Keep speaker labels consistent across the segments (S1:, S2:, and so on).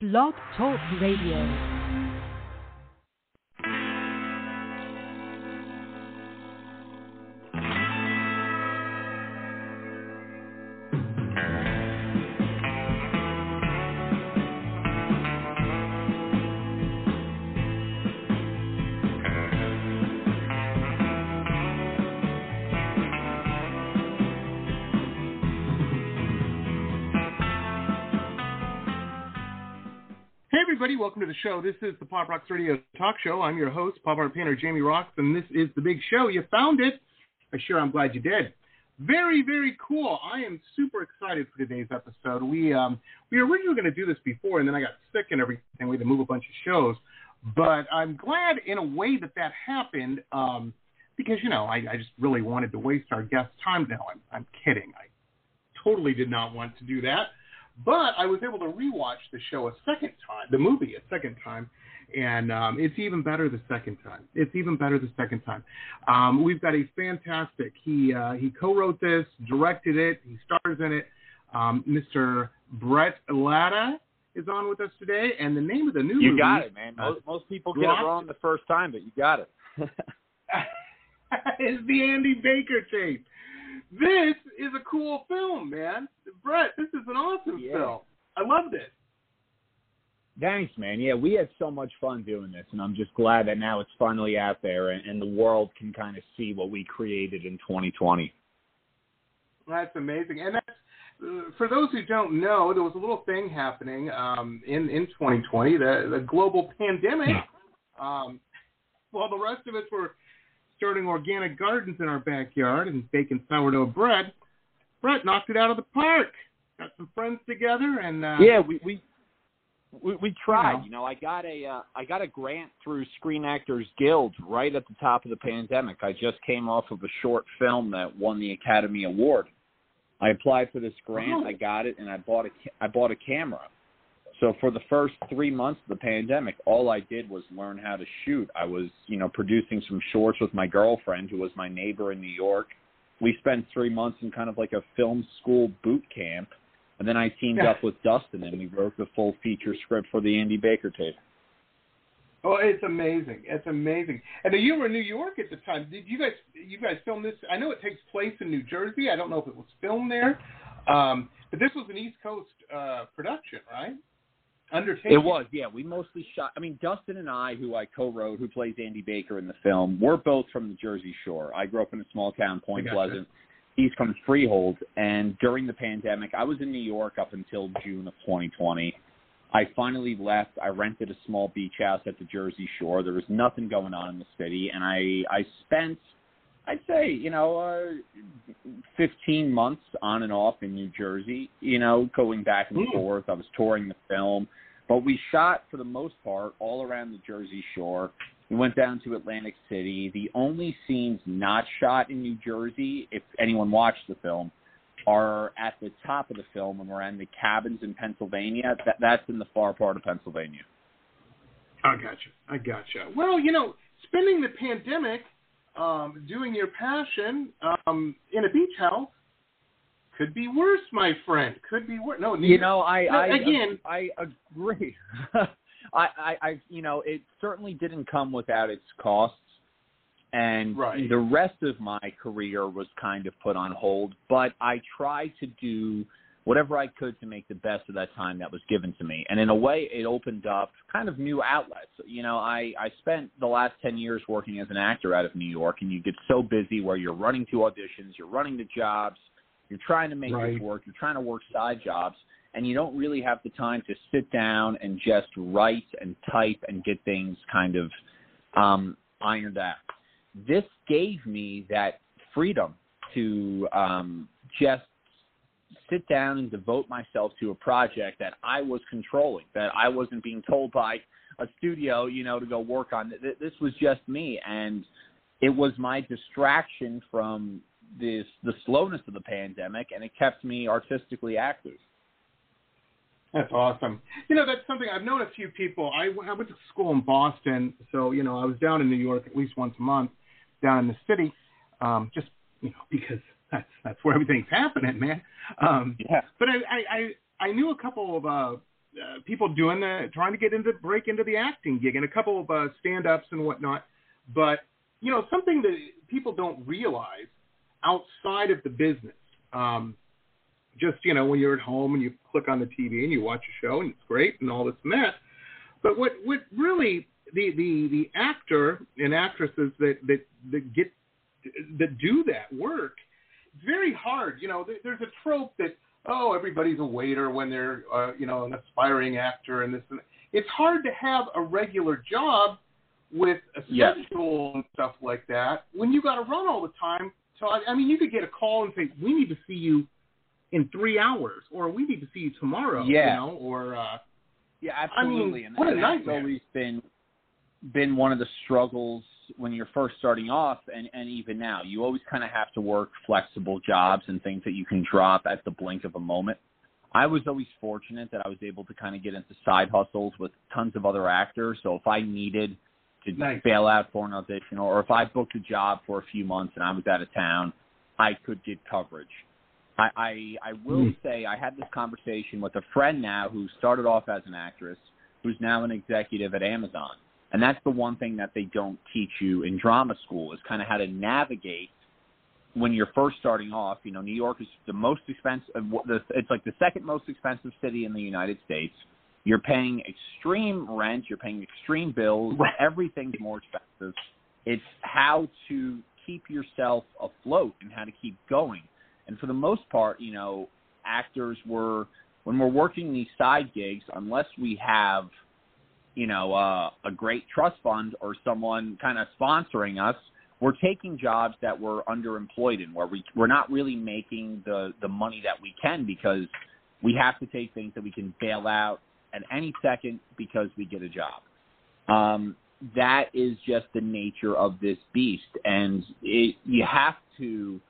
S1: Blog Talk Radio.
S2: Everybody, welcome to the show. This is the Pop Rocks Radio Talk Show. I'm your host, pop art painter Jamie Roxx, and this is the big show. You found it. I sure I'm glad you did. Very, very cool. I am super excited for today's episode. We um we were originally going to do this before, and then I got sick and everything. We had to move a bunch of shows, but I'm glad in a way that that happened um, because you know I, I just really wanted to waste our guest time. No, I'm I'm kidding. I totally did not want to do that. But I was able to rewatch the show a second time, the movie a second time, and um, it's even better the second time. It's even better the second time. Um, we've got a fantastic. He uh, he co-wrote this, directed it, he stars in it. Um, Mr. Bret Lada is on with us today, and the name of the new
S3: You
S2: movie
S3: got it, man. Most, most people get it wrong the first time, but you got it. it.
S2: is the Andy Baker tape. This is a cool film, man. Bret, this is an awesome
S3: Yeah.
S2: film. I loved it.
S3: Thanks, man. Yeah, we had so much fun doing this, and I'm just glad that now it's finally out there and, and the world can kind of see what we created in 2020.
S2: That's amazing. And that's uh, for those who don't know, there was a little thing happening um, in in 2020, the the global pandemic. Um, while the rest of us were starting organic gardens in our backyard and baking sourdough bread, Bret knocked it out of the park. Got some friends together and uh,
S3: Yeah, we we we, we tried.
S2: know.
S3: You know, I got a uh, I got a grant through Screen Actors Guild right at the top of the pandemic. I just came off of a short film that won the Academy Award. I applied for this grant,
S2: Oh.
S3: I got it, and I bought a I bought a camera. So for the first three months of the pandemic, all I did was learn how to shoot. I was, you know, producing some shorts with my girlfriend, who was my neighbor in New York. We spent three months in kind of like a film school boot camp, and then I teamed
S2: Yeah.
S3: up with Dustin, and we wrote the full feature script for the Andy Baker tape.
S2: Oh, it's amazing! It's amazing. And you were in New York at the time. Did you guys you guys film this? I know it takes place in New Jersey. I don't know if it was filmed there, um, but this was an East Coast uh, production, right? Undertaking.
S3: It was, yeah. We mostly shot. I mean, Dustin and I, who I co-wrote, who plays Andy Baker in the film, we're both from the Jersey Shore. I grew up in a small town, Point
S2: gotcha.
S3: Pleasant. He's from Freehold, and during the pandemic, I was in New York up until June of 2020. I finally left. I rented a small beach house at the Jersey Shore. There was nothing going on in the city, and I I spent, I'd say, you know, uh, 15 months on and off in New Jersey. You know, going back and
S2: Hmm.
S3: forth. I was touring the film, but we shot for the most part all around the Jersey Shore. We went down to Atlantic City. The only scenes not shot in New Jersey, if anyone watched the film, are at the top of the film when we're in the cabins in Pennsylvania. That, that's in the far part of Pennsylvania.
S2: I gotcha. I gotcha. Well, you know, spending the pandemic um, doing your passion um, in a beach house could be worse, my friend. Could be worse. No,
S3: You know, I,
S2: No,
S3: I
S2: again-
S3: I agree. I, I, I, you know, it certainly didn't come without its costs, and
S2: Right.
S3: the rest of my career was kind of put on hold. But I tried to do whatever I could to make the best of that time that was given to me, and in a way, it opened up kind of new outlets. You know, I, I spent the last ten years working as an actor out of New York, and you get so busy where you're running to auditions, you're running to jobs, you're trying to make
S2: Right.
S3: this work, you're trying to work side jobs and you don't really have the time to sit down and just write and type and get things kind of um, ironed out. This gave me that freedom to um, just sit down and devote myself to a project that I was controlling, that I wasn't being told by a studio, you know, to go work on. This was just me, and it was my distraction from this the slowness of the pandemic, and it kept me artistically active.
S2: That's awesome. You know, that's something I've known a few people. I, I went to school in Boston, so you know I was down in New York at least once a month, down in the city, um, just you know because that's that's where everything's happening, man. Um,
S3: Yeah.
S2: but I, I I I knew a couple of uh, uh, people doing the trying to get into break into the acting gig and a couple of uh, stand-ups and whatnot. But you know, something that people don't realize outside of the business. Um, just you know, when you're at home and you click on the TV and you watch a show and it's great and all this and that. But what what really the the the actor and actresses that that that get that do that work, very hard. You know, there, there's a trope that oh everybody's a waiter when they're uh, you know an aspiring actor and this and that. it's hard to have a regular job with a schedule and stuff like that when you got to run all the time. So I, I mean, you could get a call and say, "We need to see you in three hours," or "We need to see you tomorrow."
S3: Yeah.
S2: You know, or uh,
S3: yeah, absolutely.
S2: I mean,
S3: and,
S2: what a nightmare.
S3: always been been one of the struggles when you're first starting off, and and even now, you always kind of have to work flexible jobs and things that you can drop at the blink of a moment. I was always fortunate that I was able to kind of get into side hustles with tons of other actors. So if I needed to
S2: Nice.
S3: bail out for an audition, or if I booked a job for a few months and I was out of town, I could get coverage. I I, I will
S2: Hmm.
S3: say I had this conversation with a friend now who started off as an actress, who's now an executive at Amazon, and that's the one thing that they don't teach you in drama school is kind of how to navigate when you're first starting off. You know, New York is the most expensive. Uh, it's like the second most expensive city in the United States. You're paying extreme rent. You're paying extreme bills. Everything's more expensive. It's how to keep yourself afloat and how to keep going. And for the most part, you know, actors were when we're working these side gigs, unless we have, you know, uh, a great trust fund or someone kind of sponsoring us, we're taking jobs that we're underemployed in, where we we're not really making the the money that we can because we have to take things that we can bail out at any second because we get a job. Um, that is just the nature of this beast, and it, you have to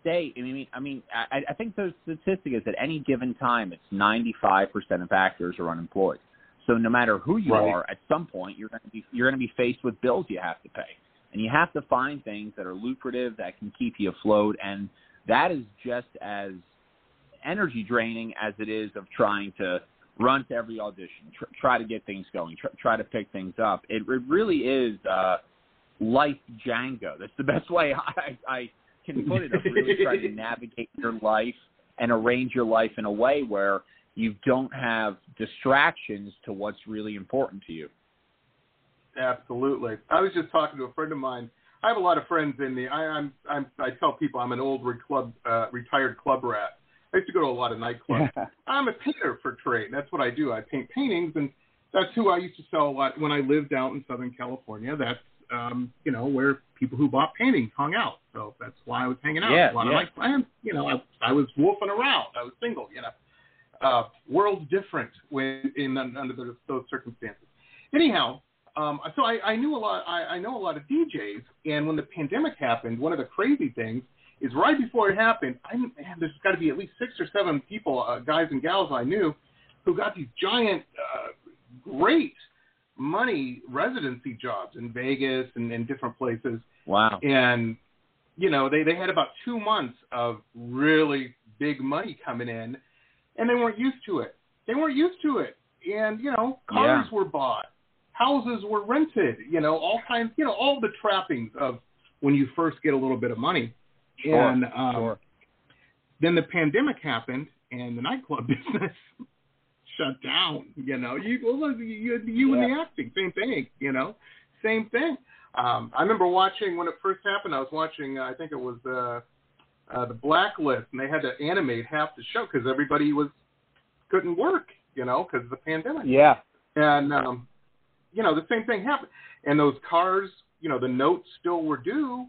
S3: stay. I mean, I mean, I, I think the statistic is at any given time, it's 95% of actors are unemployed. So no matter who you
S2: Right.
S3: are, at some point you're going to be you're going to be faced with bills you have to pay, and you have to find things that are lucrative that can keep you afloat, and that is just as energy draining as it is of trying to run to every audition, tr- try to get things going, tr- try to pick things up. It, it really is uh, life Jenga. That's the best way I, I can put it. Of really trying to navigate your life and arrange your life in a way where you don't have distractions to what's really important to you.
S2: Absolutely. I was just talking to a friend of mine. I have a lot of friends in the. I, I'm. I'm. I tell people I'm an old re- club, uh, retired club rat. I used to go to a lot of nightclubs. I'm a painter for trade. That's what I do. I paint paintings, and that's who I used to sell a lot when I lived out in Southern California. That's um, you know where people who bought paintings hung out. So that's why I was hanging out.
S3: Yeah,
S2: a lot
S3: yeah.
S2: of my friends. You know, I, I was wolfing around. I was single. You know, uh, world's different when in under those, those circumstances. Anyhow, um, so I, I knew a lot. I, I know a lot of DJs, and when the pandemic happened, one of the crazy things is right before it happened. I man, there's got to be at least six or seven people, uh, guys and gals I knew, who got these giant, uh, great money residency jobs in Vegas and, and different places
S3: Wow.
S2: and you know they they had about two months of really big money coming in and they weren't used to it they weren't used to it and you know cars
S3: Yeah.
S2: were bought houses were rented you know all kinds you know all the trappings of when you first get a little bit of money
S3: Sure,
S2: and um,
S3: sure.
S2: then the pandemic happened and the nightclub business shut down. You know, you well, you you and the acting, same thing. You know, same thing. Um, I remember watching when it first happened. I was watching. Uh, I think it was uh, uh, the Blacklist, and they had to animate half the show because everybody was couldn't work. You know, because of the pandemic.
S3: Yeah.
S2: And um, you know, the same thing happened. And those cars, you know, the notes still were due.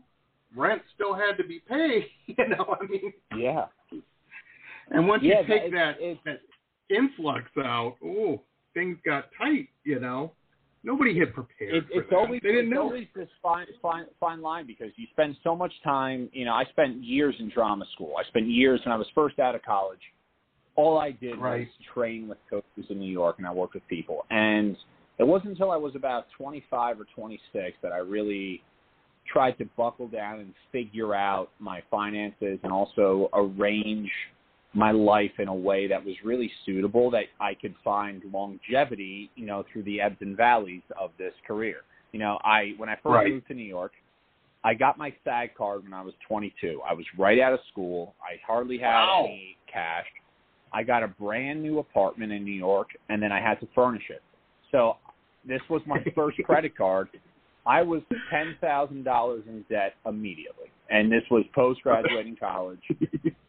S2: Rent still had to be paid. You know, I mean,
S3: Yeah.
S2: and once
S3: Yeah,
S2: you take
S3: it's-
S2: that,
S3: it's-
S2: that influx out, oh, things got tight. You know, nobody had prepared.
S3: It, it's
S2: that.
S3: always
S2: they didn't
S3: it's
S2: know.
S3: always this fine fine fine line because you spend so much time. You know, I spent years in drama school. I spent years when I was first out of college. All I did
S2: Right.
S3: was train with coaches in New York, and I worked with people. And it wasn't until I was about 25 or 26 that I really tried to buckle down and figure out my finances and also arrange my life in a way that was really suitable that I could find longevity, you know, through the ebbs and valleys of this career. You know, I when I first
S2: Right.
S3: moved to New York, I got my SAG card when I was 22. I was right out of school. I hardly had
S2: Wow.
S3: any cash. I got a brand new apartment in New York, and then I had to furnish it. So this was my first credit card. I was ten thousand dollars in debt immediately, and this was post graduating college.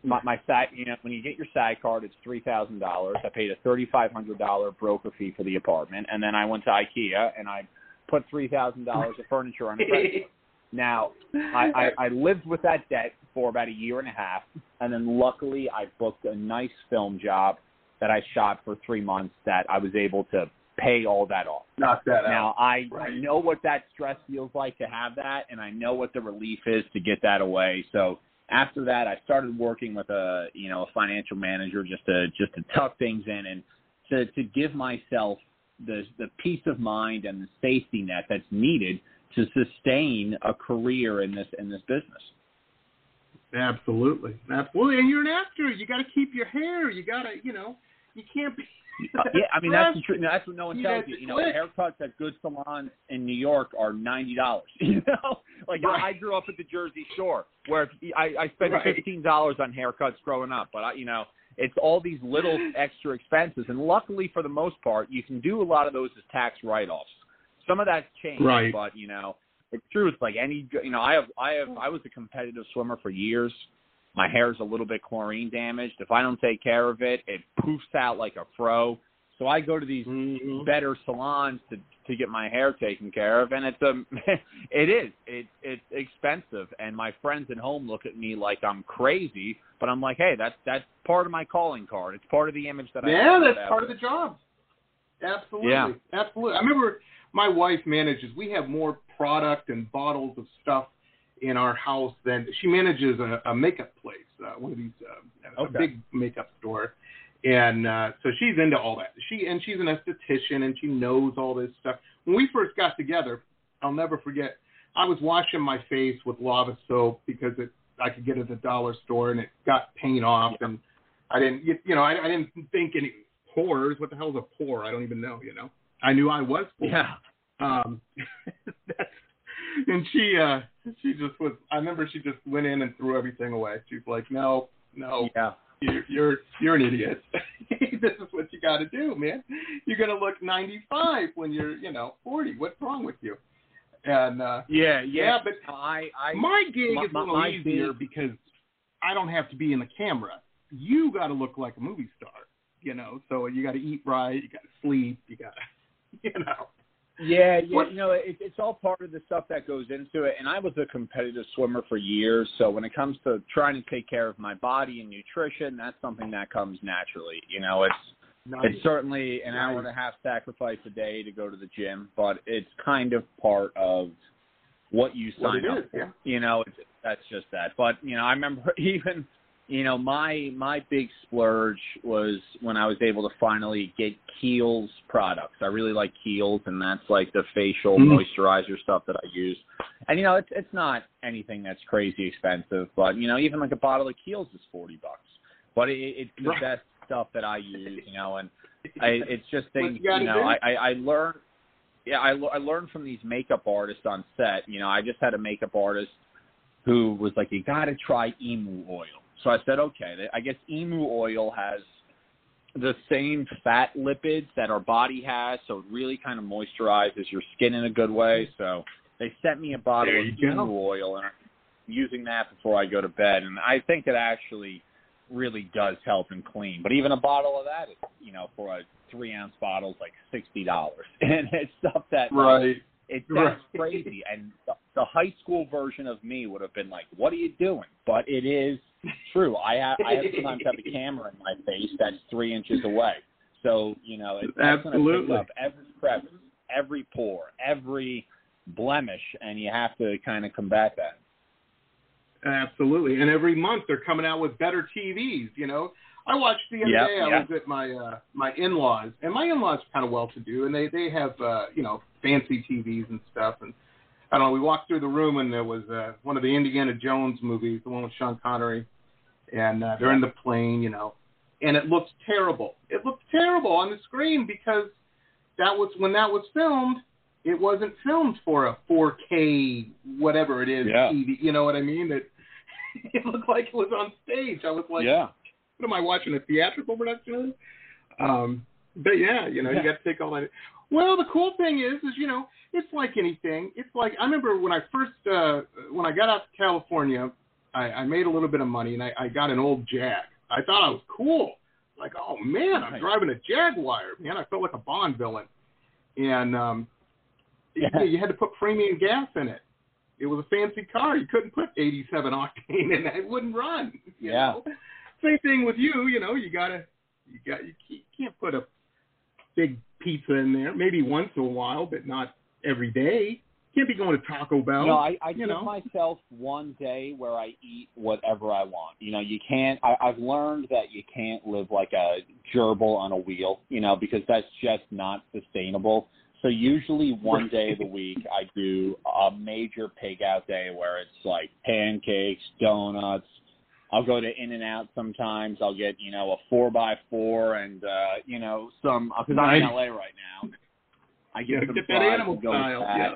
S3: My, my SAG, you know, when you get your side card, it's three thousand dollars. I paid a thirty five hundred dollar broker fee for the apartment, and then I went to IKEA and I put three thousand dollars of furniture on credit card. Now, I, I, I lived with that debt for about a year and a half, and then luckily I booked a nice film job that I shot for three months that I was able to pay all that off.
S2: Knock that out.
S3: Now I, I know what that stress feels like to have that, and I know what the relief is to get that away. So after that, I started working with a you know a financial manager just to just to tuck things in and to to give myself the the peace of mind and the safety net that's needed to sustain a career in this in this business.
S2: Absolutely, absolutely. And you're an actor. You got to keep your hair. You got to, you know, you can't be.
S3: Uh, yeah, I mean that's the truth. That's what no one tells you. You know, haircuts at good salons in New York are ninety dollars. You know, like
S2: Right.
S3: I grew up at the Jersey Shore, where I, I spent
S2: Right.
S3: fifteen dollars on haircuts growing up. But I, you know, it's all these little extra expenses, and luckily for the most part, you can do a lot of those as tax write-offs. Some of that's changed,
S2: Right.
S3: but you know, it's true. It's like any, you know, I have, I have, I was a competitive swimmer for years. My hair's a little bit chlorine damaged. If I don't take care of it, it poofs out like a fro. So I go to these
S2: Mhm.
S3: better salons to to get my hair taken care of, and it's a, it is, it it's expensive, and my friends at home look at me like I'm crazy, but I'm like, hey, that's that's part of my calling card. It's part of the image that I
S2: Yeah, that's part of the job. Absolutely.
S3: Yeah.
S2: Absolutely. I remember my wife manages. We have more product and bottles of stuff in our house than she manages a, a makeup place, uh, one of these uh, a big makeup store, and uh, so she's into all that. She and she's an esthetician and she knows all this stuff. When we first got together, I'll never forget. I was washing my face with lava soap because it I could get it at the dollar store and it got paint off and I didn't you, you know I, I didn't think any pores. What the hell is a pore? I don't even know. You know, I knew I was. poor.
S3: Yeah.
S2: Um, that's, and she, uh, she just was. I remember she just went in and threw everything away. She's like, "No, no,
S3: Yeah.
S2: you're you're, you're an idiot. this is what you got to do, man. You're gonna look 95 when you're, you know, 40. What's wrong with you?" And uh,
S3: Yeah,
S2: yeah, but
S3: I, I,
S2: my gig
S3: my-
S2: is a little easier
S3: gig-
S2: because I don't have to be in the camera. You got to look like a movie star, you know. So you got to eat right, you got to sleep, you got to, you know.
S3: Yeah, yeah,
S2: What-
S3: you know, it, it's all part of the stuff that goes into it. And I was a competitive swimmer for years, so when it comes to trying to take care of my body and nutrition, that's something that comes naturally. You know, it's it's certainly an hour and a half sacrifice a day to go to the gym, but it's kind of part of what you sign up
S2: is,
S3: for.
S2: yeah.
S3: You know, it's, that's just that. But you know, I remember even you know my my big splurge was when I was able to finally get Kiehl's products. I really like Kiehl's, and that's like the facial
S2: Mhm.
S3: moisturizer stuff that I use. And you know, it's it's not anything that's crazy expensive, but you know, even like a bottle of Kiehl's is forty bucks. But it, it's the
S2: Right.
S3: best stuff that I use, you know, and I, it's just things,
S2: you
S3: you know,
S2: do.
S3: I, I, I learned, yeah, I, I learned from these makeup artists on set. You know, I just had a makeup artist who was like, you got to try emu oil. So I said, okay. I guess emu oil has the same fat lipids that our body has, so it really kind of moisturizes your skin in a good way. So they sent me a bottle of
S2: go.
S3: emu oil, and I'm using that before I go to bed. And I think it actually really does help and clean. But even a bottle of that is, you know, for a three ounce bottle is like sixty dollars, and it's stuff that like,
S2: Right.
S3: it
S2: Right.
S3: crazy, and the, high school version of me would have been like, "What are you doing?" But it is true. I have I have sometimes have a camera in my face that's three inches away, so you know it's to pick
S2: Absolutely.
S3: up every crevice, every pore, every blemish, and you have to kind of combat that.
S2: Absolutely. And every month they're coming out with better TVs, you know. I watched the other
S3: Yep,
S2: day I
S3: yep.
S2: was at my uh my in laws and my in laws kind of well to do and they they have uh, you know, fancy TVs and stuff and I don't know, we walked through the room and there was uh one of the Indiana Jones movies, the one with Sean Connery. and uh, they're in the plane, you know, and it looks terrible. It looks terrible on the screen because that was when that was filmed. It wasn't filmed for a 4K whatever it is
S3: Yeah.
S2: TV. You know what I mean? That it looked like it was on stage. I was like,
S3: yeah.
S2: what am I watching? A theatrical production of? Um, but yeah, you know,
S3: Yeah.
S2: you got to take all that. Well, the cool thing is, is you know, it's like anything. It's like I remember when I first uh, when I got out to California, I, I made a little bit of money and I, I got an old Jag. I thought I was cool. Like, oh man, I'm driving a Jaguar. Man, I felt like a Bond villain. And um,
S3: Yeah.
S2: you, you had to put premium gas in it. It was a fancy car. You couldn't put 87 octane in it. It wouldn't run. You
S3: Yeah.
S2: Know? Same thing with you. You know, you gotta, you got, you can't put a big pizza in there. Maybe once in a while, but not every day. Can't be going to Taco Bell.
S3: No, I, I
S2: you
S3: give
S2: know.
S3: myself one day where I eat whatever I want. You know, you can't. I, I've learned that you can't live like a gerbil on a wheel. You know, because that's just not sustainable. So usually one day of the week I do a major pig out day where it's like pancakes, donuts. I'll go to In and Out sometimes. I'll get you know a four by four and uh, you know some because I'm in LA right now. I get
S2: Yeah,
S3: some
S2: get that animal style. Yeah.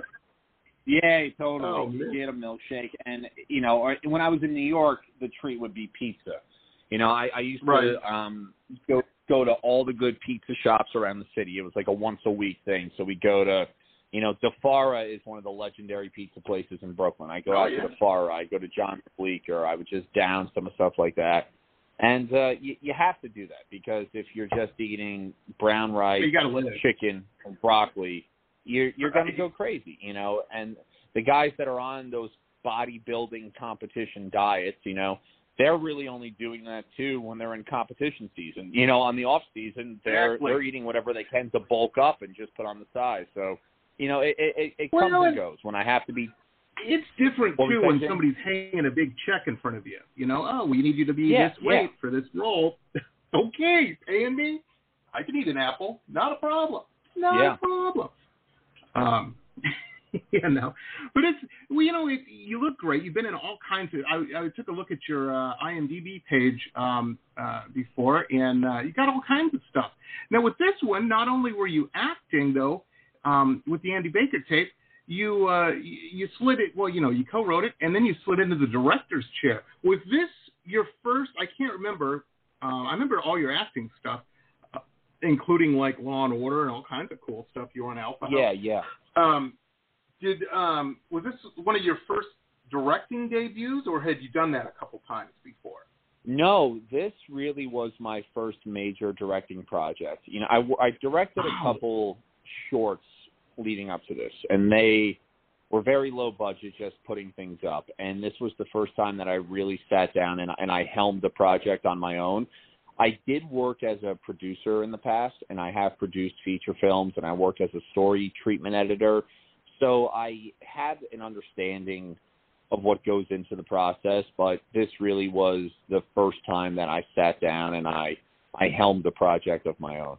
S3: Yeah, totally.
S2: Oh, man.
S3: Get a milkshake, and you know, or, when I was in New York, the treat would be pizza. You know, I, I used
S2: Right.
S3: to um go go to all the good pizza shops around the city. It was like a once a week thing. So we go to, you know, Di Fara is one of the legendary pizza places in Brooklyn. I go
S2: Oh,
S3: out
S2: yeah.
S3: to Di Fara. I go to John Bleecker. I would just down some stuff like that. And uh, you, you have to do that because if you're just eating brown rice,
S2: You got to live.
S3: chicken and broccoli, you're you're
S2: Right.
S3: gonna go crazy, you know. And the guys that are on those bodybuilding competition diets, you know, they're really only doing that too when they're in competition season. You know, on the off season, they're
S2: Exactly.
S3: they're eating whatever they can to bulk up and just put on the size. So, you know, it it, it-
S2: Well,
S3: comes and goes. When I have to be,
S2: It's different too when somebody's hanging a big check in front of you. You know, oh, we need you to be
S3: Yeah,
S2: this weight for this role. okay, paying me. I can eat an apple. Not a problem. Not
S3: Yeah.
S2: a problem. Um, you know, but it's well, you know, it, you look great. You've been in all kinds of. I, I took a look at your uh, IMDb page um, uh, before, and uh, you got all kinds of stuff. Now with this one, not only were you acting though, um, with the Andy Baker tape, you uh, you slid it. Well, you know, you co-wrote it, and then you slid into the director's chair. Was this your first? I can't remember. Uh, I remember all your acting stuff, uh, including like Law and Order and all kinds of cool stuff. You were on Alpha. House.
S3: yeah, yeah.
S2: Um, did um, was this one of your first directing debuts, or had you done that a couple times before?
S3: No, this really was my first major directing project. You know, I, I directed a couple shorts leading up to this, and they were very low budget, just putting things up. And this was the first time that I really sat down and, and I helmed the project on my own. I did work as a producer in the past, and I have produced feature films, and I worked as a story treatment editor. So I had an understanding of what goes into the process, but this really was the first time that I sat down and I I helmed the project of my own.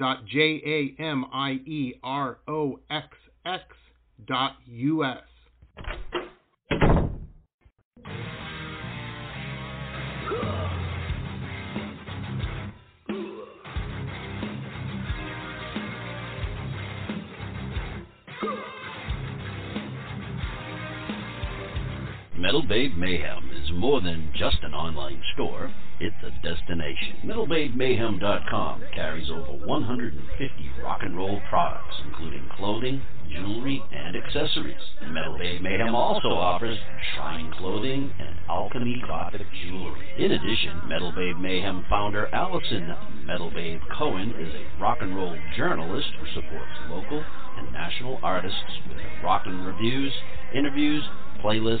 S2: www.jamieroxx.us.
S4: Metal Babe Mayhem is more than just an online store, it's a destination. MetalBabeMayhem.com carries over 150 rock and roll products, including clothing, jewelry, and accessories. Metal Mayhem also offers shrine clothing and alchemy gothic jewelry. In addition, Metal Mayhem founder Allison Metal Babe Cohen is a rock and roll journalist who supports local and national artists with rock and reviews, interviews, playlists,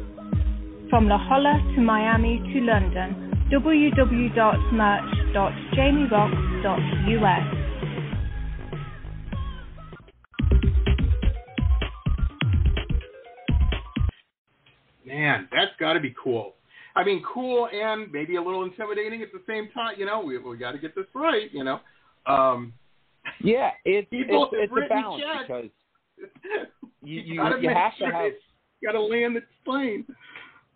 S5: from La Jolla to Miami to London, www.merch.jamieroxx.us.
S2: Man, that's got to be cool. I mean, cool and maybe a little intimidating at the same time. You know, we we got to get this right. You know. Um,
S3: yeah, it's
S2: People
S3: it's, it's a balance
S2: written
S3: because you you,
S2: gotta
S3: you have
S2: sure
S3: to have
S2: got to land its plane.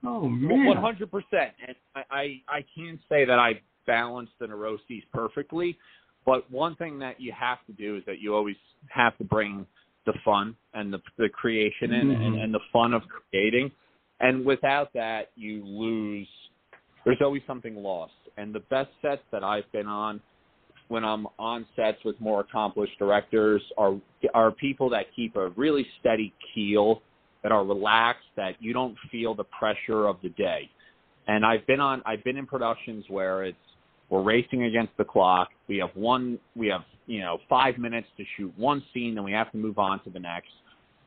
S2: Oh man.
S3: One hundred percent, and I, I I can't say that I balanced the neuroses perfectly, but one thing that you have to do is that you always have to bring the fun and the the creation in and,
S2: Mhm.
S3: and the fun of creating, and without that you lose. There's always something lost, and the best sets that I've been on. When I'm on sets with more accomplished directors, are are people that keep a really steady keel that are relaxed, that you don't feel the pressure of the day. And I've been on I've been in productions where it's we're racing against the clock. We have one we have, you know, 5 minutes to shoot one scene then we have to move on to the next.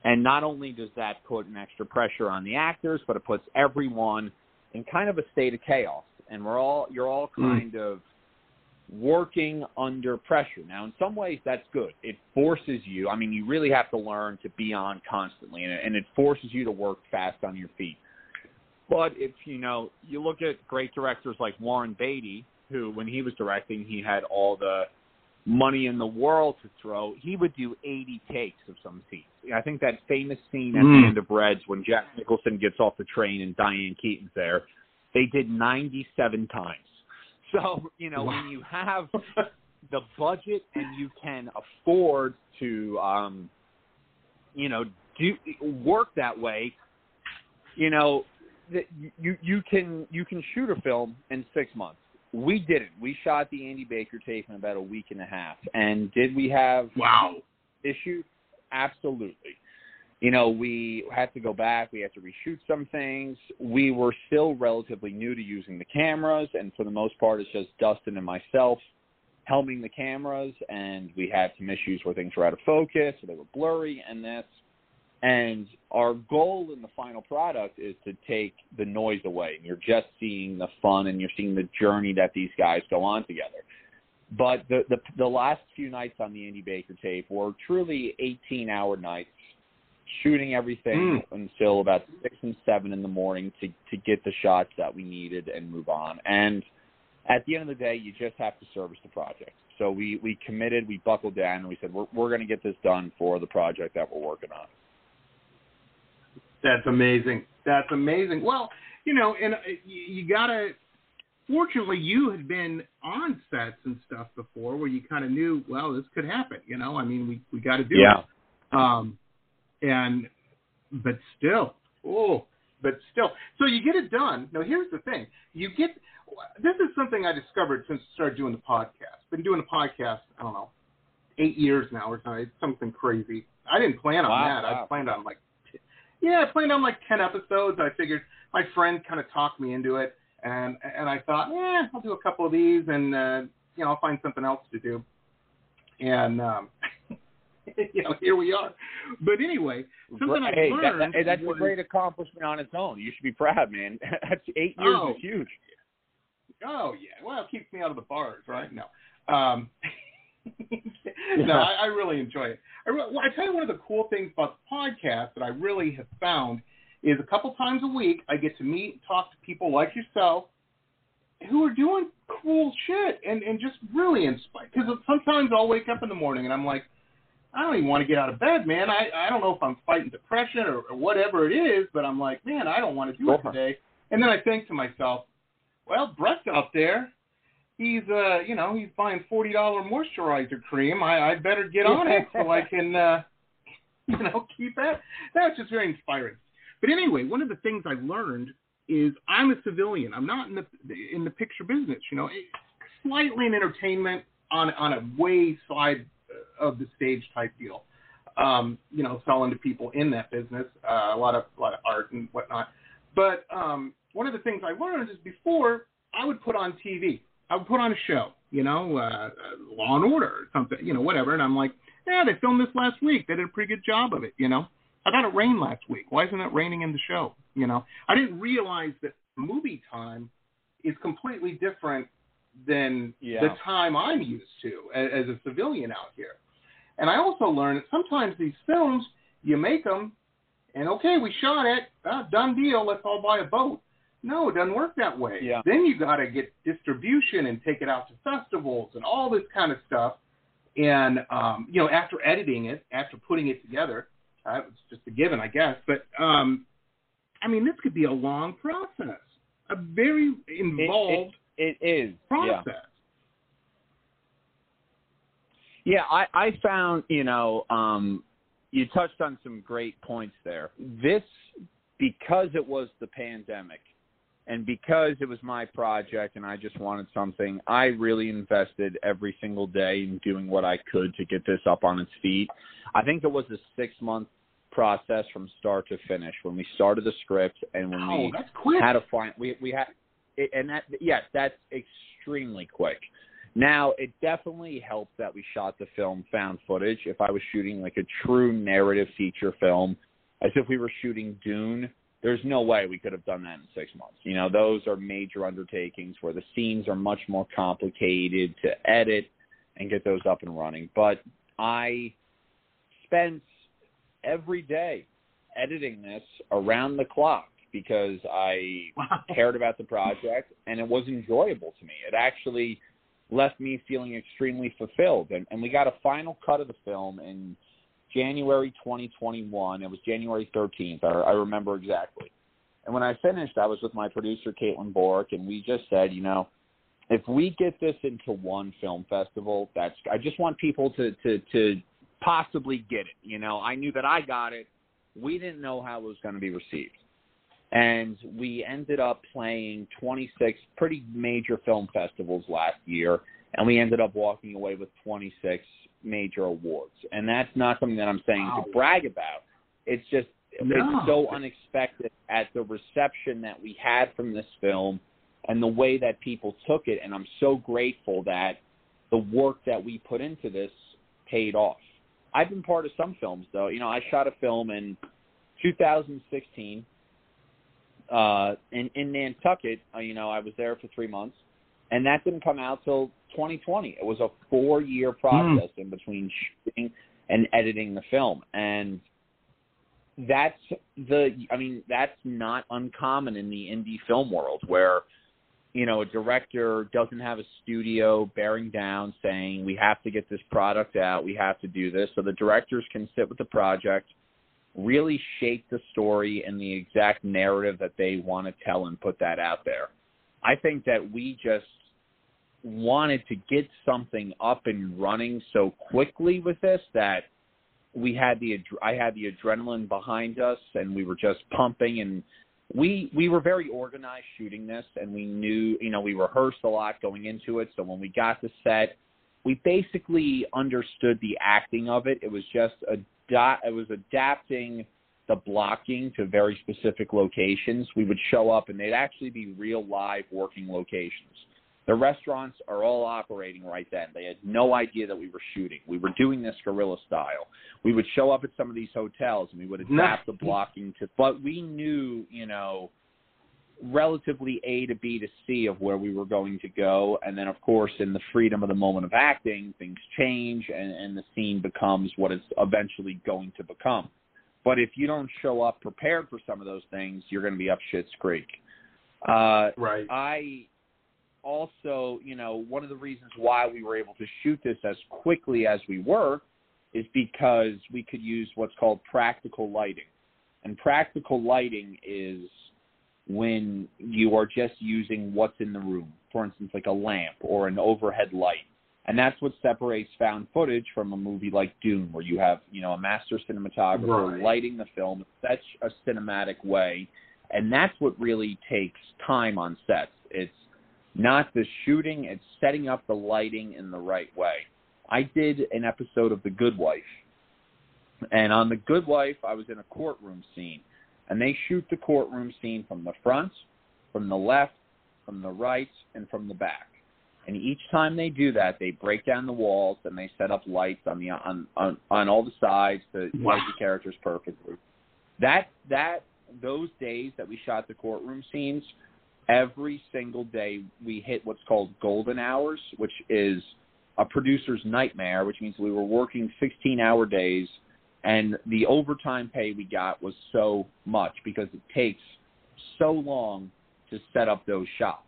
S3: And not only does that put an extra pressure on the actors, but it puts everyone in kind of a state of chaos. And we're all you're all hmm. kind of working under pressure. Now, in some ways, that's good. It forces you. I mean, you really have to learn to be on constantly, and it, and it forces you to work fast on your feet. But if you know, you look at great directors like Warren Beatty, who, when he was directing, he had all the money in the world to throw. He would do 80 takes of some scenes. I think that famous scene at
S2: Mm.
S3: the end of Reds when Jack Nicholson gets off the train and Diane Keaton's there, they did 97 times. So, you know,
S2: Wow.
S3: when you have the budget and you can afford to um you know do work that way you know that you you can you can shoot a film in 6 months. We didn't. We shot the Andy Baker tape in about a week and a half. And did we have
S2: wow.
S3: issues absolutely you know, we had to go back. We had to reshoot some things. We were still relatively new to using the cameras, and for the most part, it's just Dustin and myself helming the cameras. And we had some issues where things were out of focus, or they were blurry, and this. And our goal in the final product is to take the noise away. And you're just seeing the fun, and you're seeing the journey that these guys go on together. But the the, the last few nights on the Andy Baker tape were truly 18 hour nights shooting everything mm. until about six and seven in the morning to to get the shots that we needed and move on. And at the end of the day, you just have to service the project. So we we committed, we buckled down, and we said we're we're going to get this done for the project that we're working on.
S2: That's amazing. That's amazing. Well, you know, and uh, you, you gotta. Fortunately, you had been on sets and stuff before, where you kind of knew, well, this could happen. You know, I mean, we we got to do
S3: yeah.
S2: it. Um, and but still, oh, but still. So you get it done. Now here's the thing: you get. This is something I discovered since I started doing the podcast. Been doing the podcast. I don't know, eight years now or something. Something crazy. I didn't plan on
S3: wow,
S2: that.
S3: Wow.
S2: I planned on like, yeah, I planned on like ten episodes. I figured my friend kind of talked me into it, and and I thought, yeah, I'll do a couple of these, and uh, you know, I'll find something else to do. And um, you know, here we are. But anyway, something I
S3: hey,
S2: learned.
S3: That, that, that's
S2: was,
S3: a great accomplishment on its own. You should be proud, man. that's eight years
S2: oh,
S3: is huge.
S2: Oh yeah, well, it keeps me out of the bars, right? No, um, no, I, I really enjoy it. I, re- well, I tell you, one of the cool things about the podcast that I really have found is a couple times a week I get to meet and talk to people like yourself who are doing cool shit and and just really inspired. Because sometimes I'll wake up in the morning and I'm like I don't even want to get out of bed, man. I I don't know if I'm fighting depression or, or whatever it is, but I'm like, man, I don't want to do it today. And then I think to myself, well, Bret's out there. He's uh, you know, he's buying forty dollar moisturizer cream. I I better get on it so I can uh, you know keep that. That's just very inspiring. But anyway, one of the things I learned is I'm a civilian. I'm not in the in the picture business. You know, slightly in entertainment on on a way side of the stage type deal. Um, you know, selling to people in that business, uh, a lot of a lot of art and whatnot. But um, one of the things I learned is before I would put on TV, I would put on a show, you know, uh, Law and Order or something, you know, whatever, and I'm like, yeah, they filmed this last week. They did a pretty good job of it, you know. I thought it rained last week. Why isn't it raining in the show? You know, I didn't realize that movie time is completely different than
S3: yeah.
S2: the time I'm used to as, as a civilian out here. And I also learned that sometimes these films, you make them, and okay, we shot it, uh, done deal, let's all buy a boat. No, it doesn't work that way.
S3: Yeah.
S2: Then you got to get distribution and take it out to festivals and all this kind of stuff. And um, you know, after editing it, after putting it together, uh, it's just a given, I guess. But um, I mean, this could be a long process, a very involved
S3: it, is
S2: process.
S3: Yeah. Yeah, I, I found, you know, um, you touched on some great points there. This, because it was the pandemic and because it was my project and I just wanted something, I really invested every single day in doing what I could to get this up on its feet. I think it was a six month process from start to finish when we started the script and when
S2: oh,
S3: we had to find, we, we had, and that, yes, that's extremely quick. Now, it definitely helped that we shot the film found footage. If I was shooting like a true narrative feature film, as if we were shooting Dune, there's no way we could have done that in six months. You know, those are major undertakings where the scenes are much more complicated to edit and get those up and running. But I spent every day editing this around the clock because I
S2: wow.
S3: cared about the project and it was enjoyable to me. It actually left me feeling extremely fulfilled. And, and we got a final cut of the film in January 2021. It was January 13th. I, I remember exactly. And when I finished, I was with my producer, Caitlin Bork, and we just said, you know, if we get this into one film festival, that's I just want people to to to possibly get it. You know, I knew that I got it. We didn't know how it was going to be received and we ended up playing 26 pretty major film festivals last year, and we ended up walking away with 26 major awards. And that's not something that I'm saying
S2: wow.
S3: to brag about. It's just
S2: No.
S3: it's so unexpected at the reception that we had from this film and the way that people took it and I'm so grateful that the work that we put into this paid off. I've been part of some films though. You know, I shot a film in 2016 uh in in Nantucket, uh, you know, I was there for 3 months and that didn't come out till 2020. It was a 4-year process in between shooting and editing the film and that's the I mean that's not uncommon in the indie film world where you know a director doesn't have a studio bearing down saying we have to get this product out. We have to do this. So the directors can sit with the project really shape the story and the exact narrative that they want to tell and put that out there. I think that we just wanted to get something up and running so quickly with this that we had the I had the adrenaline behind us and we were just pumping and we we were very organized shooting this and we knew you know we rehearsed a lot going into it. So when we got to set we basically understood the acting of it. It was just a dot it was adapting the blocking to very specific locations we would show up and they'd actually be real live working locations the restaurants are all operating right then. They had no idea that we were shooting. We were doing this guerrilla style. We would show up at some of these hotels and we would adapt the blocking to, but we knew, you know, relatively A to B to C of where we were going to go. And then, of course, in the freedom of the moment of acting, things change and, and the scene becomes what it's eventually going to become. But if you don't show up prepared for some of those things, you're going to be up shit's creek. Uh,
S2: Right.
S3: I also, you know, one of the reasons why we were able to shoot this as quickly as we were is because we could use what's called practical lighting. And practical lighting is when you are just using what's in the room. For instance, like a lamp or an overhead light. And that's what separates found footage from a movie like Dune, where you have, you know, a master cinematographer
S2: Right.
S3: lighting the film in such a cinematic way. And that's what really takes time on sets. It's not the shooting, it's setting up the lighting in the right way. I did an episode of The Good Wife. And on The Good Wife, I was in a courtroom scene. And they shoot the courtroom scene from the front, from the left, from the right, and from the back. And each time they do that, they break down the walls and they set up lights on the on on, on all the sides to
S2: Wow.
S3: light the characters perfectly. That that those days that we shot the courtroom scenes, every single day we hit what's called golden hours, which is a producer's nightmare, which means we were working 16 hour days and the overtime pay we got was so much because it takes so long to set up those shots.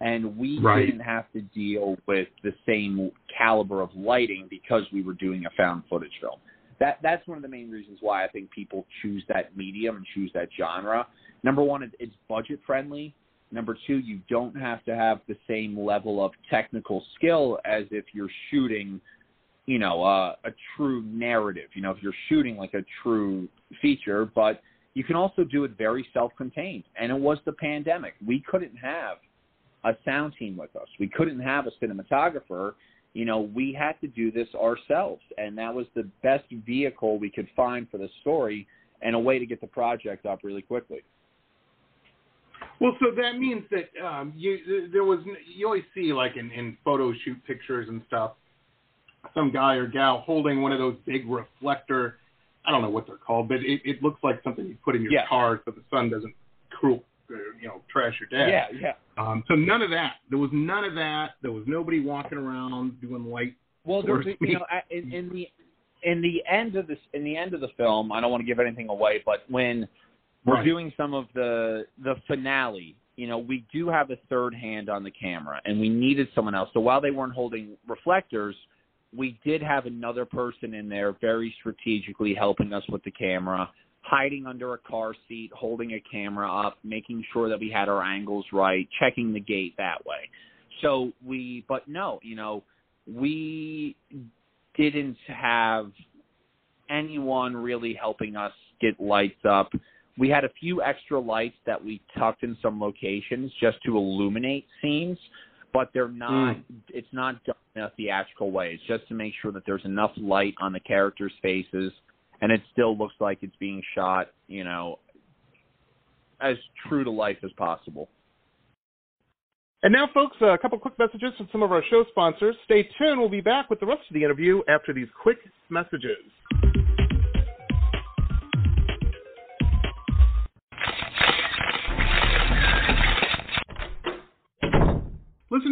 S3: And we
S2: Right.
S3: didn't have to deal with the same caliber of lighting because we were doing a found footage film. That that's one of the main reasons why I think people choose that medium and choose that genre. Number one, it- it's budget friendly. Number two, you don't have to have the same level of technical skill as if you're shooting, you know, uh, a true narrative. You know, if you're shooting like a true feature, but you can also do it very self-contained. And it was the pandemic. We couldn't have a sound team with us. We couldn't have a cinematographer. You know, we had to do this ourselves, and that was the best vehicle we could find for the story and a way to get the project up really quickly.
S2: Well, so that means that um, you there was you always see like in, in photo shoot pictures and stuff, some guy or gal holding one of those big reflector. I don't know what they're called, but it, it looks like something you put in your
S3: Yeah.
S2: car so the sun doesn't cruel, uh, you know, trash your dad.
S3: Yeah, yeah.
S2: Um, so none of that. There was none of that. There was nobody walking around doing light.
S3: Well, there's,
S2: me.
S3: you know, in, in the in the end of this, in the end of the film, I don't want to give anything away, but when we're
S2: Right.
S3: doing some of the the finale, you know, we do have a third hand on the camera, and we needed someone else. So while they weren't holding reflectors, we did have another person in there, very strategically helping us with the camera, hiding under a car seat, holding a camera up, making sure that we had our angles right, checking the gate that way. So we, but no, you know, we didn't have anyone really helping us get lights up. We had a few extra lights that we tucked in some locations just to illuminate scenes, but they're not hmm. it's not done in a theatrical way. It's just to make sure that there's enough light on the characters' faces and it still looks like it's being shot, you know, as true to life as possible.
S2: And now, folks, a couple quick messages from some of our show sponsors. Stay tuned. We'll be back with the rest of the interview after these quick messages.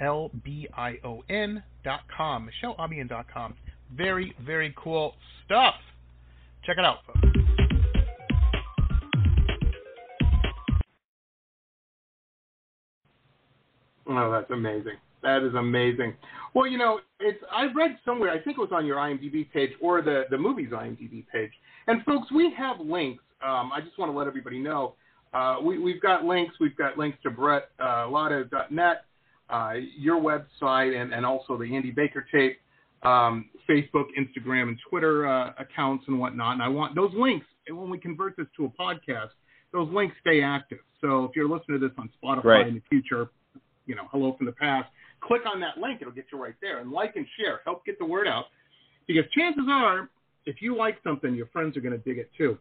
S2: M-I-C-H-E-L-E-A-L-B-I-O-N dot com. MicheleAlbion dot com. Very, very cool stuff. Check it out, folks. Oh, that's amazing. That is amazing. Well, you know, it's I read somewhere, I think it was on your IMDb page or the the movie's IMDb page. And folks, we have links. Um, I just want to let everybody know. Uh, we, we've got links. We've got links to Bret uh, uh, your website, and, and also the Andy Baker tape, um, Facebook, Instagram, and Twitter uh, accounts and whatnot. And I want those links. when we convert this to a podcast, those links stay active. So if you're listening to this on Spotify
S3: right.
S2: in the future, you know, hello from the past click on that link. It'll get you right there. And like and share. Help get the word out. Because chances are, if you like something, your friends are going to dig it too.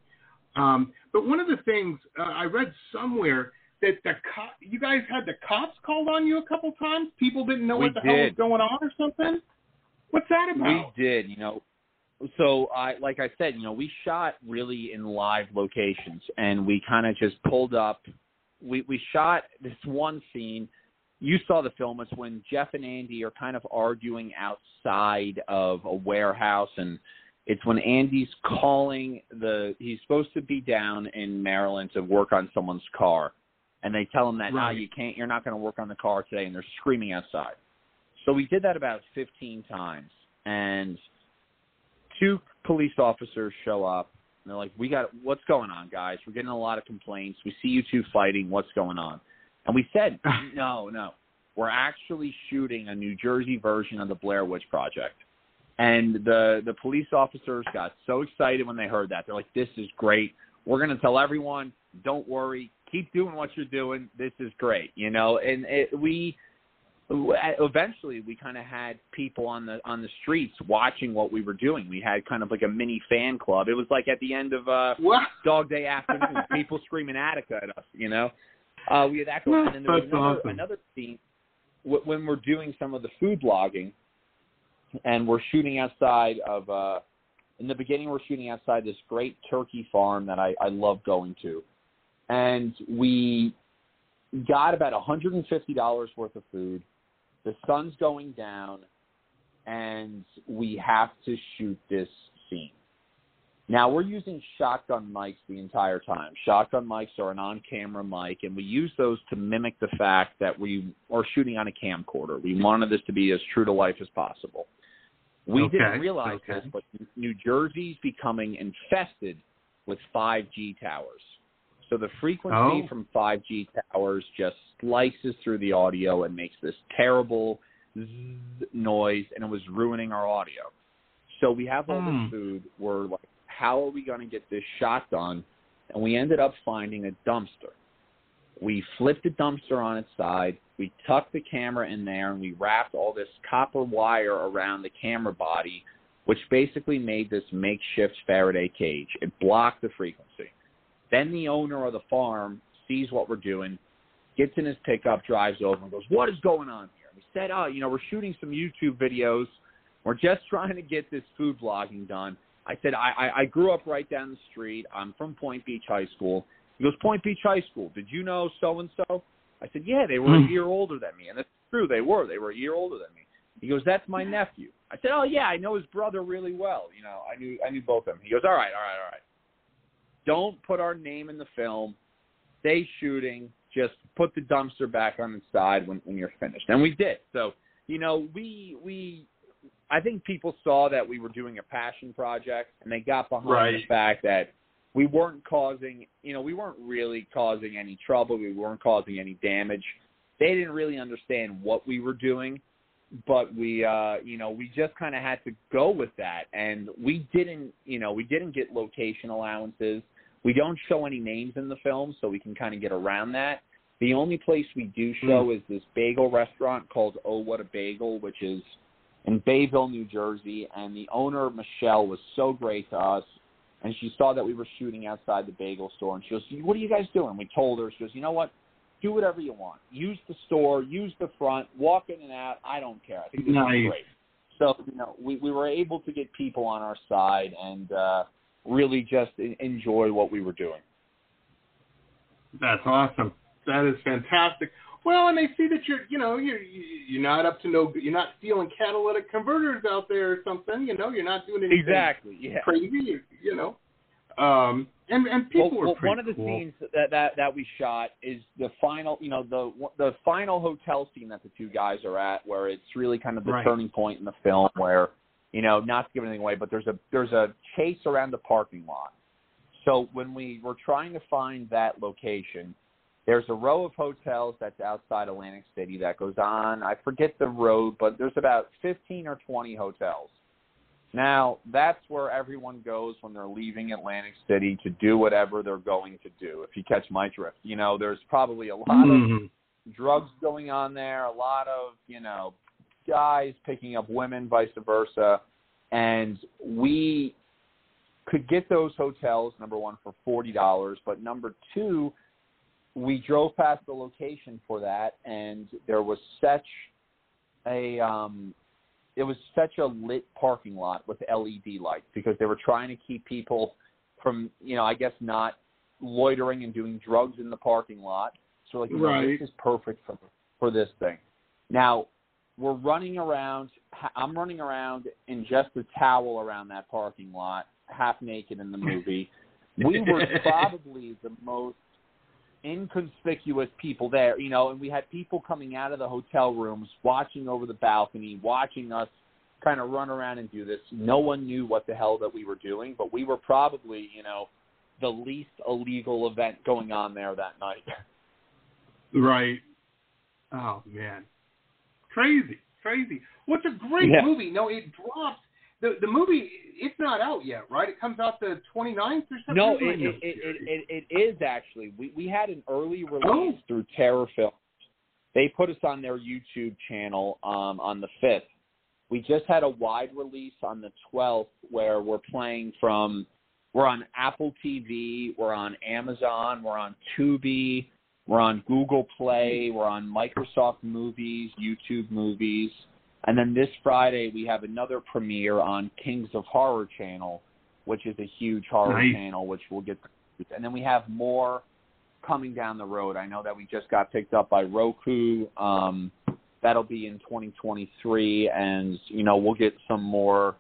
S2: Um, but one of the things uh, I read somewhere that the co- you guys had the cops called on you a couple times. People didn't know
S3: we
S2: what the
S3: did.
S2: hell was going on or something. What's that about?
S3: We did, you know. So I, like I said, you know, we shot really in live locations, and we kind of just pulled up. We we shot this one scene you saw the film. It's when Jeff and Andy are kind of arguing outside of a warehouse, and it's when Andy's calling the. He's supposed to be down in Maryland to work on someone's car, and they tell him that
S2: right.
S3: no, you can't. You're not going to work on the car today, and they're screaming outside. So we did that about 15 times, and two police officers show up. And they're like, "We got what's going on, guys? We're getting a lot of complaints. We see you two fighting. What's going on?" And we said, no, no. we're actually shooting a New Jersey version of the Blair Witch Project. And the the police officers got so excited when they heard that. They're like, "This is great. We're going to tell everyone. Don't worry. Keep doing what you're doing. This is great." You know, and it, we eventually we kind of had people on the on the streets watching what we were doing. We had kind of like a mini fan club. It was like at the end of uh
S2: What?
S3: Dog Day afternoon, people screaming Attica at us. You know, uh, we had that. going. And then there was another,
S2: awesome.
S3: another when we're doing some of the food blogging, and we're shooting outside of. uh In the beginning, we're shooting outside this great turkey farm that I, I love going to, and we got about $150 worth of food. The sun's going down, and we have to shoot this scene. Now we're using shotgun mics the entire time. Shotgun mics are an on-camera mic, and we use those to mimic the fact that we are shooting on a camcorder. We wanted this to be as true to life as possible. We
S2: Okay,
S3: didn't realize
S2: okay.
S3: this, but New Jersey's becoming infested with 5G towers. So the frequency
S2: Oh.
S3: from 5G towers just slices through the audio and makes this terrible zzz noise, and it was ruining our audio. So we have all
S2: Hmm.
S3: this food. We're like, how are we going to get this shot done? And we ended up finding a dumpster. We flipped the dumpster on its side. We tucked the camera in there, and we wrapped all this copper wire around the camera body, which basically made this makeshift Faraday cage. It blocked the frequency. Then the owner of the farm sees what we're doing, gets in his pickup, drives over, and goes, "What is going on here?" We said, "Oh, you know, we're shooting some YouTube videos. We're just trying to get this food blogging done." I said, I, I, I grew up right down the street. I'm from Point Beach High School. He goes, Point Beach High School. Did you know so and so? I said, Yeah, they were a
S2: Hmm.
S3: year older than me, and that's true. They were. They were a year older than me. He goes, That's my nephew. I said, Oh yeah, I know his brother really well. You know, I knew I knew both of them. He goes, All right, all right, all right. Don't put our name in the film. Stay shooting. Just put the dumpster back on its side when when you're finished. And we did. So you know, we we I think people saw that we were doing a passion project and they got behind the fact that we weren't causing, you know, we weren't really causing any trouble. We weren't causing any damage. They didn't really understand what we were doing, but we, uh, you know, we just kind of had to go with that. And we didn't, you know, we didn't get location allowances. We don't show any names in the film, so we can kind of get around that. The only place we do show is this bagel restaurant called Oh What a Bagel, which is in Bayville, New Jersey, and the owner Michelle was so great to us. And she saw that we were shooting outside the bagel store, and she goes, "What are you guys doing?" We told her. She goes, "You know what? Do whatever you want. Use the store, use the front, walk in and out. I don't care. I think this
S2: Nice.
S3: is great." So you know, we we were able to get people on our side and uh, really just enjoy what we were doing.
S2: That's awesome. That is fantastic. Well, and they see that you're, you know, you're you're not up to no, you're not stealing catalytic converters out there or something. You know, you're not doing anything
S3: Exactly. Yeah.
S2: crazy. You, know, um, and and people
S3: well,
S2: were
S3: well,
S2: pretty
S3: one of the
S2: cool.
S3: scenes that, that that we shot is the final you know the the final hotel scene that the two guys are at where it's really kind of the
S2: Right.
S3: turning point in the film where you know not to give anything away but there's a there's a chase around the parking lot so when we were trying to find that location there's a row of hotels that's outside Atlantic City that goes on I forget the road but there's about 15 or 20 hotels now, that's where everyone goes when they're leaving Atlantic City to do whatever they're going to do, if you catch my drift. You know, there's probably a lot of
S2: Mhm.
S3: drugs going on there, a lot of, you know, guys picking up women, vice versa. And we could get those hotels, number one, for $40, but number two, we drove past the location for that, and there was such a um, it was such a lit parking lot with LED lights because they were trying to keep people from, you know, I guess not loitering and doing drugs in the parking lot. So like, you know, this is perfect for for this thing. Now we're running around. I'm running around in just a towel around that parking lot, half naked in the movie. We were probably the most inconspicuous people there, you know, and we had people coming out of the hotel rooms, watching over the balcony, watching us kind of run around and do this. No one knew what the hell that we were doing, but we were probably, you know, the least illegal event going on there that night.
S2: Right. Oh man. Crazy, crazy. What's a great
S3: yeah.
S2: movie? No, it dropped. The the movie it's not out yet, right? It comes out the 29th or something.
S3: No, it it, it, it, it, it is actually. We we had an early release oh. through Terror Film. They put us on their YouTube channel um, on the fifth. We just had a wide release on the 12th where we're playing from. We're on Apple TV. We're on Amazon. We're on Tubi. We're on Google Play. We're on Microsoft Movies, YouTube Movies. And then this Friday, we have another premiere on Kings of Horror channel, which is a huge horror
S2: nice.
S3: channel, which we'll get. And then we have more coming down the road. I know that we just got picked up by Roku. Um, that'll be in 2023, and you know we'll get some more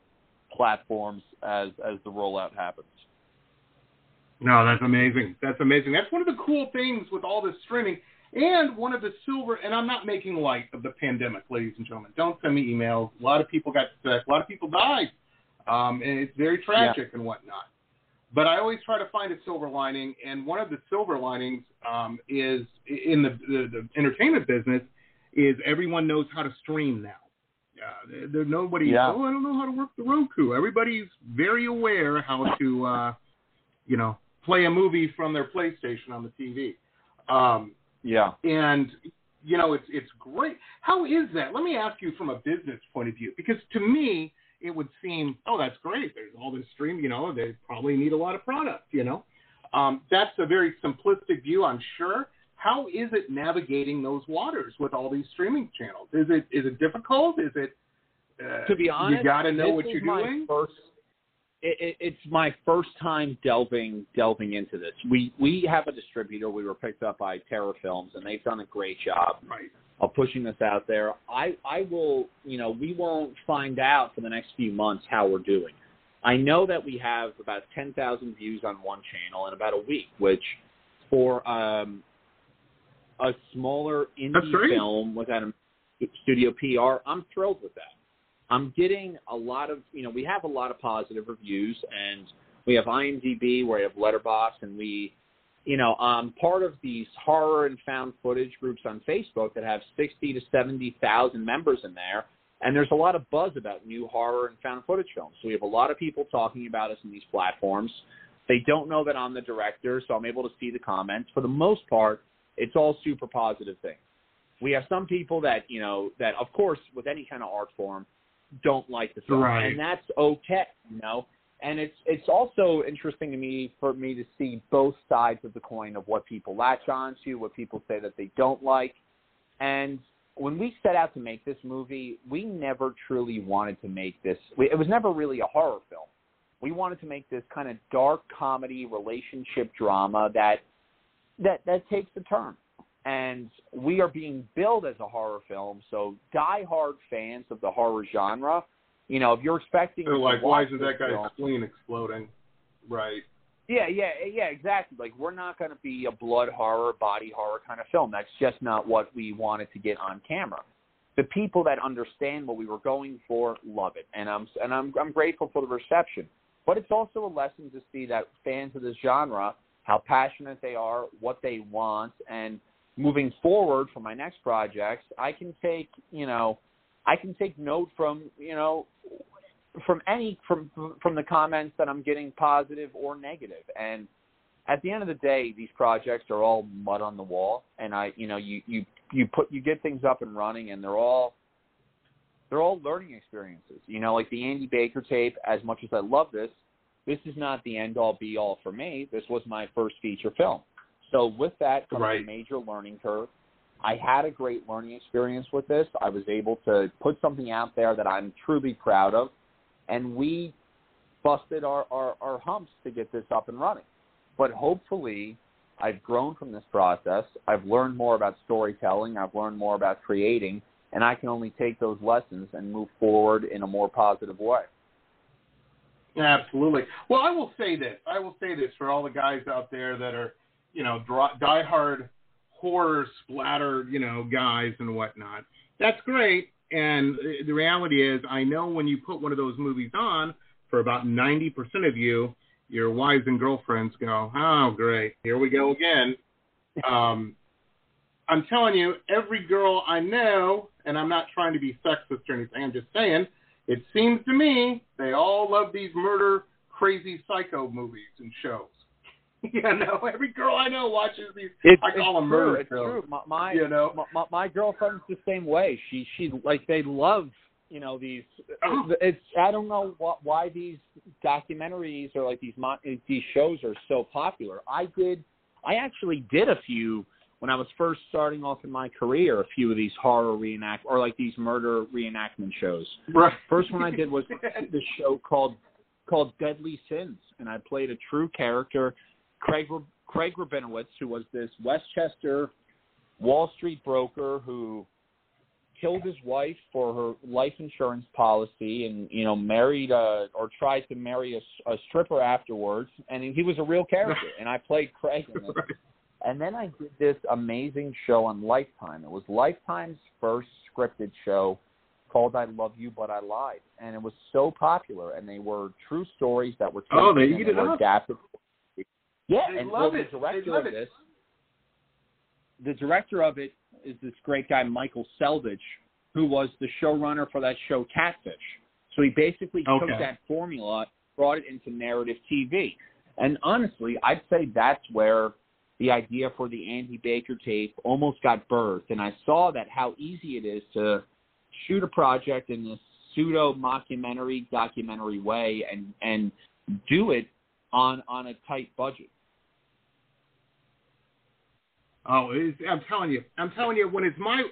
S3: platforms as as the rollout happens.
S2: No, that's amazing. That's amazing. That's one of the cool things with all this streaming. And one of the silver, and I'm not making light of the pandemic, ladies and gentlemen. Don't send me emails. A lot of people got sick. A lot of people died. Um, and it's very tragic yeah. and whatnot. But I always try to find a silver lining, and one of the silver linings um, is in the, the, the entertainment business is everyone knows how to stream now. Uh, there, nobody.
S3: Yeah.
S2: Oh, I don't know how to work the Roku. Everybody's very aware how to, uh, you know, play a movie from their PlayStation on the TV. Um,
S3: yeah.
S2: And you know, it's it's great. How is that? Let me ask you from a business point of view, because to me, it would seem, oh, that's great. There's all this stream. You know, they probably need a lot of product. You know, um, that's a very simplistic view, I'm sure. How is it navigating those waters with all these streaming channels? Is it is it difficult? Is it uh,
S3: to be honest?
S2: You got to know what you're
S3: doing. First it, it, it's my first time delving delving into this. We we have a distributor. We were picked up by Terror Films, and they've done a great job
S2: right.
S3: of pushing this out there. I I will you know we won't find out for the next few months how we're doing. I know that we have about ten thousand views on one channel in about a week, which for um, a smaller indie film without a studio PR, I'm thrilled with that. I'm getting a lot of, you know, we have a lot of positive reviews, and we have IMDb, where we have Letterboxd, and we, you know, I'm part of these horror and found footage groups on Facebook that have 60 to 70,000 members in there, and there's a lot of buzz about new horror and found footage films. So we have a lot of people talking about us in these platforms. They don't know that I'm the director, so I'm able to see the comments. For the most part, it's all super positive things. We have some people that, you know, that of course, with any kind of art form, don't like the film,
S2: right.
S3: and that's okay, you know. And it's it's also interesting to me for me to see both sides of the coin of what people latch on to, what people say that they don't like, and when we set out to make this movie, we never truly wanted to make this. It was never really a horror film. We wanted to make this kind of dark comedy relationship drama that that that takes a turn and we are being billed as a horror film. So die-hard fans of the horror genre, you know, if you're expecting,
S2: they're like, why isn't that guy's
S3: film,
S2: spleen exploding? Right.
S3: Yeah, yeah, yeah, exactly. Like we're not going to be a blood horror, body horror kind of film. That's just not what we wanted to get on camera. The people that understand what we were going for love it, and I'm and I'm I'm grateful for the reception. But it's also a lesson to see that fans of this genre, how passionate they are, what they want, and moving forward for my next projects, I can take, you know, I can take note from, you know, from any from from the comments that I'm getting positive or negative. And at the end of the day, these projects are all mud on the wall and I, you know, you you you put you get things up and running and they're all they're all learning experiences. You know, like the Andy Baker tape, as much as I love this, this is not the end all be all for me. This was my first feature film. So with that comes
S2: right.
S3: a major learning curve. I had a great learning experience with this. I was able to put something out there that I'm truly proud of, and we busted our, our, our humps to get this up and running. But hopefully, I've grown from this process. I've learned more about storytelling. I've learned more about creating, and I can only take those lessons and move forward in a more positive way.
S2: Absolutely. Well, I will say this. I will say this for all the guys out there that are – you know, diehard horror splatter, you know, guys and whatnot. That's great. And the reality is, I know when you put one of those movies on, for about 90% of you, your wives and girlfriends go, oh, great, here we go again. Um, I'm telling you, every girl I know, and I'm not trying to be sexist or anything. I'm just saying, it seems to me they all love these murder, crazy, psycho movies and shows. you know, every girl I know watches these.
S3: It's,
S2: I call them murder
S3: It's true. My, my
S2: You know,
S3: my, my, my girlfriend's the same way. She she like they love you know these.
S2: Oh.
S3: It's I don't know what why these documentaries or like these these shows are so popular. I did I actually did a few when I was first starting off in my career. A few of these horror reenact or like these murder reenactment shows.
S2: right.
S3: First one I did was the show called called Deadly Sins, and I played a true character, Craig Craig Rabinowitz, who was this Westchester Wall Street broker who killed his wife for her life insurance policy, and you know married uh, or tried to marry a, a stripper afterwards, and he was a real character, and I played Craig in it. And then I did this amazing show on Lifetime. It was Lifetime's first scripted show called I Love You But I Lied. And it was so popular and they were true stories that were told.
S2: Oh, they eat it up.
S3: adapted. Yeah,
S2: They
S3: and
S2: love
S3: well,
S2: it.
S3: the director
S2: love
S3: of
S2: it.
S3: this the director of it is this great guy Michael Selvage, who was the showrunner for that show Catfish. So he basically took that formula, brought it into narrative TV. And honestly, I'd say that's where the idea for the Andy Baker tape almost got birthed. And I saw that how easy it is to shoot a project in this pseudo mockumentary documentary way and and do it on on a tight budget.
S2: Oh, it's, I'm telling you, I'm telling you, when it's my,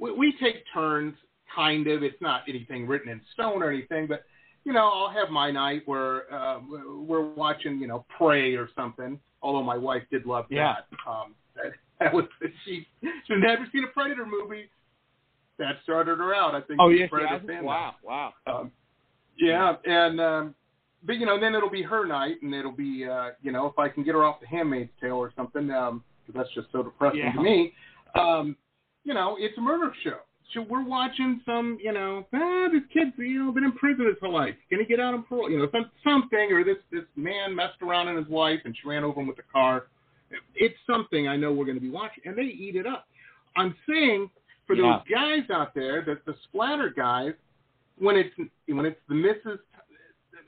S2: we, we take turns, kind of. It's not anything written in stone or anything, but you know, I'll have my night where uh, we're watching, you know, Prey or something. Although my wife did love
S3: Yeah.
S2: that. Um, that, that was she. She's never seen a Predator movie. That started her out. I think.
S3: Oh yes,
S2: Predator
S3: yeah.
S2: fan now.
S3: Wow, wow.
S2: Um, yeah, and um, but you know, then it'll be her night, and it'll be uh, you know, if I can get her off the Handmaid's Tale or something, um, that's just so depressing
S3: Yeah.
S2: to me. Um, you know, it's a murder show. So we're watching some, you know, ah, this kid's you know been in prison his whole life. Gonna get out on parole, you know, some something, or this this man messed around in his wife and she ran over him with the car. It's something I know we're going to be watching, and they eat it up. I'm saying for
S3: Yeah.
S2: those guys out there, that the splatter guys, when it's when it's the Mrs.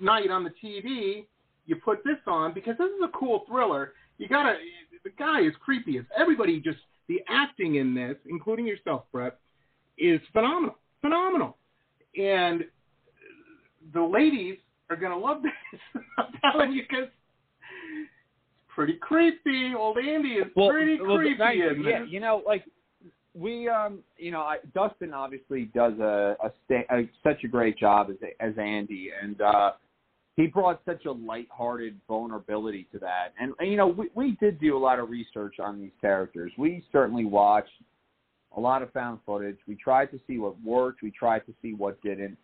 S2: night on the TV, you put this on because this is a cool thriller. You gotta. The guy is creepy as everybody. Just the acting in this, including yourself, Bret, is phenomenal. Phenomenal. And the ladies are gonna love this. I'm telling you, because it's pretty creepy. Old Andy is
S3: well,
S2: pretty
S3: well,
S2: creepy in
S3: Yeah, you know, like we, um, you know, I, Dustin obviously does a, a, sta- a such a great job as as Andy, and uh, he brought such a lighthearted vulnerability to that. And, and you know, we we did do a lot of research on these characters. We certainly watched a lot of found footage. We tried to see what worked. We tried to see what didn't.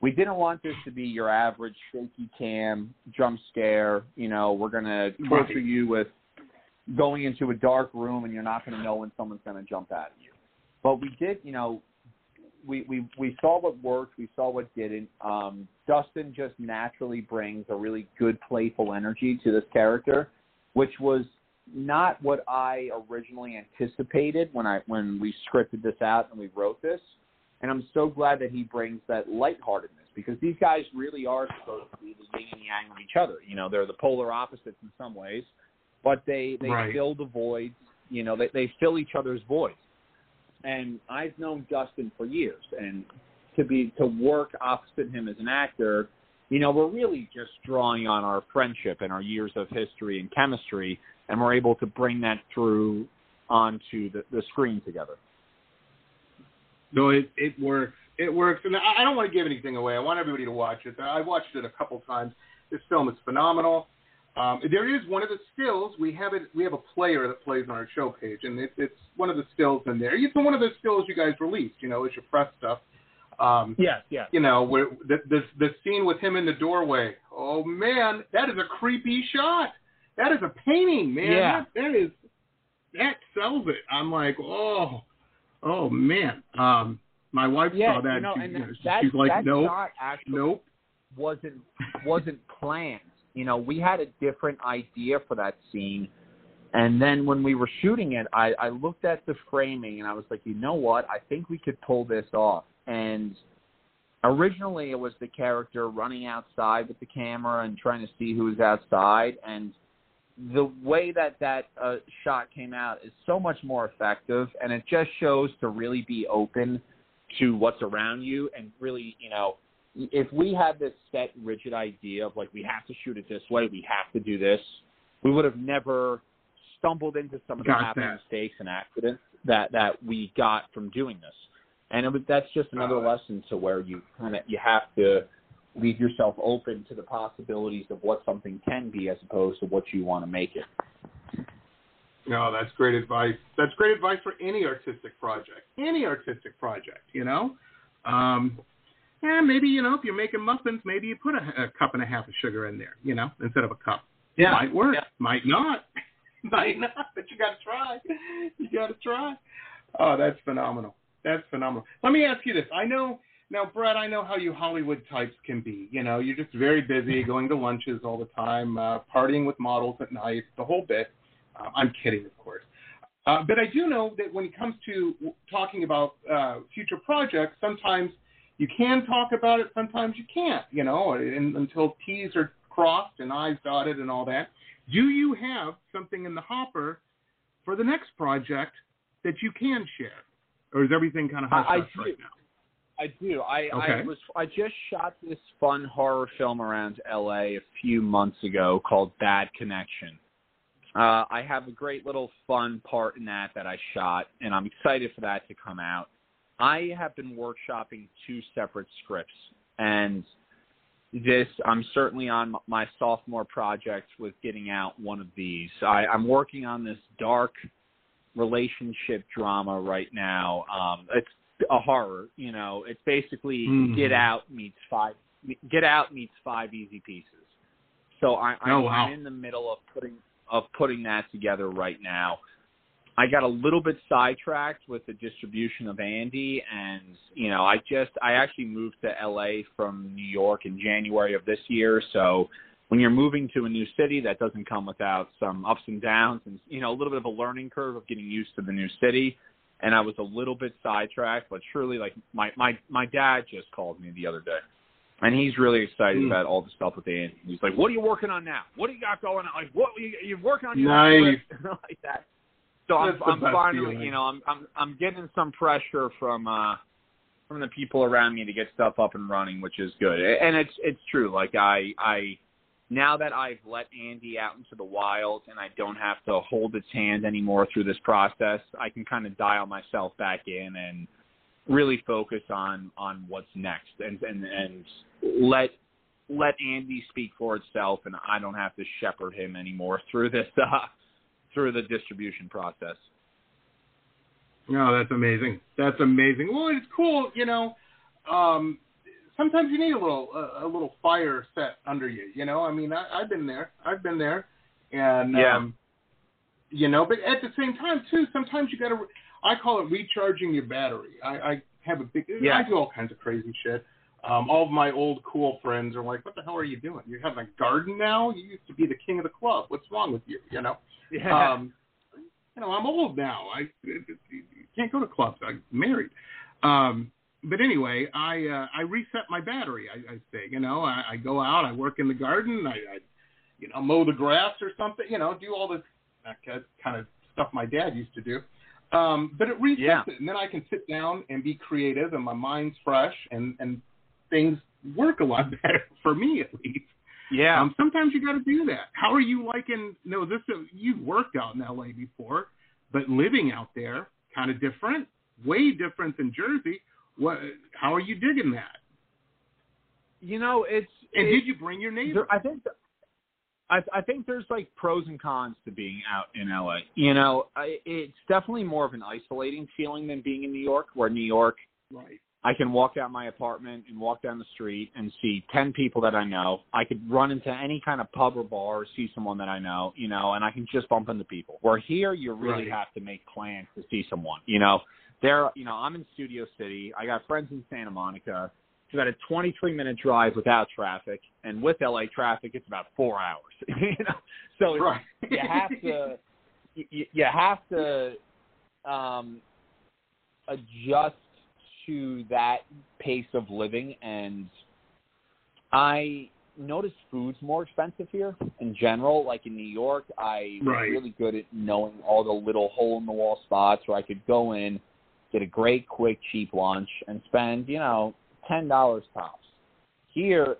S3: We didn't want this to be your average shaky cam jump scare. You know, we're gonna torture you with going into a dark room and you're not going to know when someone's going to jump at you. But we did, you know, we we we saw what worked, we saw what didn't. Um, Dustin just naturally brings a really good playful energy to this character, which was not what I originally anticipated when I when we scripted this out and we wrote this. And I'm so glad that he brings that lightheartedness because these guys really are supposed to be the yin and yang of each other. You know, they're the polar opposites in some ways, but they they
S2: Right.
S3: fill the voids. You know, they they fill each other's voids. And I've known Dustin for years, and to be to work opposite him as an actor, you know, we're really just drawing on our friendship and our years of history and chemistry, and we're able to bring that through onto the, the screen together.
S2: No, it it works. It works, and I don't want to give anything away. I want everybody to watch it. I watched it a couple times. This film is phenomenal. Um, there is one of the stills we have it. We have a player that plays on our show page, and it, it's one of the stills in there. It's one of the stills you guys released. You know, as your press stuff. Um,
S3: Yes, yes.
S2: you know, where the, the the scene with him in the doorway. Oh man, that is a creepy shot. That is a painting, man.
S3: Yeah.
S2: That, that is that sells it. I'm like, oh, oh man. Um, my wife
S3: Yeah,
S2: saw that.
S3: you know,
S2: she,
S3: and
S2: you know,
S3: that,
S2: she's like, nope, nope.
S3: wasn't wasn't planned. You know, we had a different idea for that scene, And then when we were shooting it, I, I looked at the framing and I was like, you know what? I think we could pull this off. And originally it was the character running outside with the camera and trying to see who was outside. And the way that that uh, shot came out is so much more effective. And it just shows to really be open to what's around you and really, you know, if we had this set rigid idea of like we have to shoot it this way, we have to do this, we would have never stumbled into some of the mistakes and accidents that that we got from doing this. And it was, that's just another lesson to where you kind of you have to leave yourself open to the possibilities of what something can be as opposed to what you want to make it.
S2: No, that's great advice. That's great advice for any artistic project. Any artistic project, you know. Um, yeah, maybe you know if you're making muffins, maybe you put a, a cup and a half of sugar in there, you know, instead of a cup.
S3: Yeah,
S2: might work,
S3: yeah.
S2: might not, might not, but you got to try. You got to try. Oh, that's phenomenal. That's phenomenal. Let me ask you this. I know now, Bret. I know how you Hollywood types can be. You know, you're just very busy, going to lunches all the time, uh, partying with models at night, the whole bit. Uh, I'm kidding, of course. Uh, but I do know that when it comes to talking about uh, future projects, sometimes you can talk about it, sometimes you can't, you know, and, until T's are crossed and I's dotted and all that. Do you have something in the hopper for the next project that you can share, or is everything kind of hush hush right now?
S3: I do. I, okay. I was I just shot this fun horror film around LA a few months ago called Bad Connection. Uh, I have a great little fun part in that that I shot, and I'm excited for that to come out. I have been workshopping two separate scripts, and this I'm certainly on my sophomore project with getting out one of these. I, I'm working on this dark relationship drama right now. Um, it's a horror, you know. It's basically mm. Get Out meets five. Get Out meets Five Easy Pieces. So I, I'm,
S2: oh, wow.
S3: I'm in the middle of putting of putting that together right now. I got a little bit sidetracked with the distribution of Andy, and you know, I just I actually moved to LA from New York in January of this year. So when you're moving to a new city, that doesn't come without some ups and downs, and you know, a little bit of a learning curve of getting used to the new city. And I was a little bit sidetracked, but surely, like my my my dad just called me the other day, and he's really excited mm. about all the stuff with Andy. He's like, "What are you working on now? What do you got going on? Like, what you, you're working on your
S2: nice.
S3: like that." So I'm, I'm finally, feeling. you know, I'm I'm I'm getting some pressure from uh from the people around me to get stuff up and running, which is good. And it's it's true. Like I I now that I've let Andy out into the wild and I don't have to hold its hand anymore through this process, I can kind of dial myself back in and really focus on on what's next and and and let let Andy speak for itself and I don't have to shepherd him anymore through this uh through the distribution process.
S2: Oh, that's amazing. That's amazing. Well, it's cool, you know. Um, sometimes you need a little a, a little fire set under you. You know, I mean, I, I've been there. I've been there, and
S3: yeah.
S2: um, you know, but at the same time too, sometimes you got to. I call it recharging your battery. I, I have a big.
S3: Yeah.
S2: I do all kinds of crazy shit. Um, all of my old cool friends are like, "What the hell are you doing? You have a garden now? You used to be the king of the club. What's wrong with you?" You know.
S3: Yeah.
S2: Um, you know, I'm old now. I, can't go to clubs. I'm married. Um, but anyway, I uh, I reset my battery. I, I say, you know, I, I go out, I work in the garden, I, I you know mow the grass or something, you know, do all this kind of stuff my dad used to do. Um, but it resets
S3: yeah.
S2: it, and then I can sit down and be creative, and my mind's fresh, and and things work a lot better for me at least.
S3: Yeah.
S2: Um, sometimes you got to do that. How are you liking? No, this is, you've worked out in LA before, but living out there kind of different, way different than Jersey. What? How are you digging that?
S3: You know, it's.
S2: And
S3: it's,
S2: did you bring your neighbor?
S3: I think. I, I think there's like pros and cons to being out in LA. You know, I, it's definitely more of an isolating feeling than being in New York, where New York,
S2: right.
S3: I can walk out my apartment and walk down the street and see 10 people that I know. I could run into any kind of pub or bar or see someone that I know, you know, and I can just bump into people. Where here, you really
S2: right.
S3: have to make plans to see someone, you know. There, you know, I'm in Studio City. I got friends in Santa Monica. It's about a 23 minute drive without traffic, and with LA traffic, it's about four hours. you know, so
S2: right.
S3: you have to you, you have to um, adjust to that pace of living, and I noticed food's more expensive here in general. Like in New York, I was really good at knowing all the little hole in the wall spots where I could go in, get a great, quick, cheap lunch, and spend you know ten dollars tops. Here,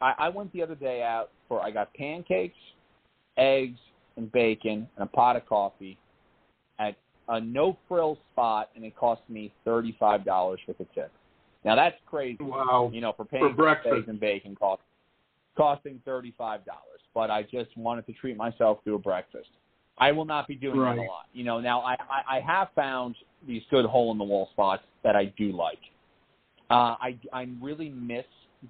S3: I, I went the other day out for I got pancakes, eggs, and bacon, and a pot of coffee at a no frill spot, and it cost me thirty five dollars with a tip. Now that's crazy.
S2: Wow.
S3: You know, for pancakes,
S2: breakfast.
S3: eggs, and bacon cost costing thirty five dollars. But I just wanted to treat myself to a breakfast. I will not be doing
S2: Right.
S3: that a lot. You know, now I, I, I have found these good hole in the wall spots that I do like. Uh, I I really miss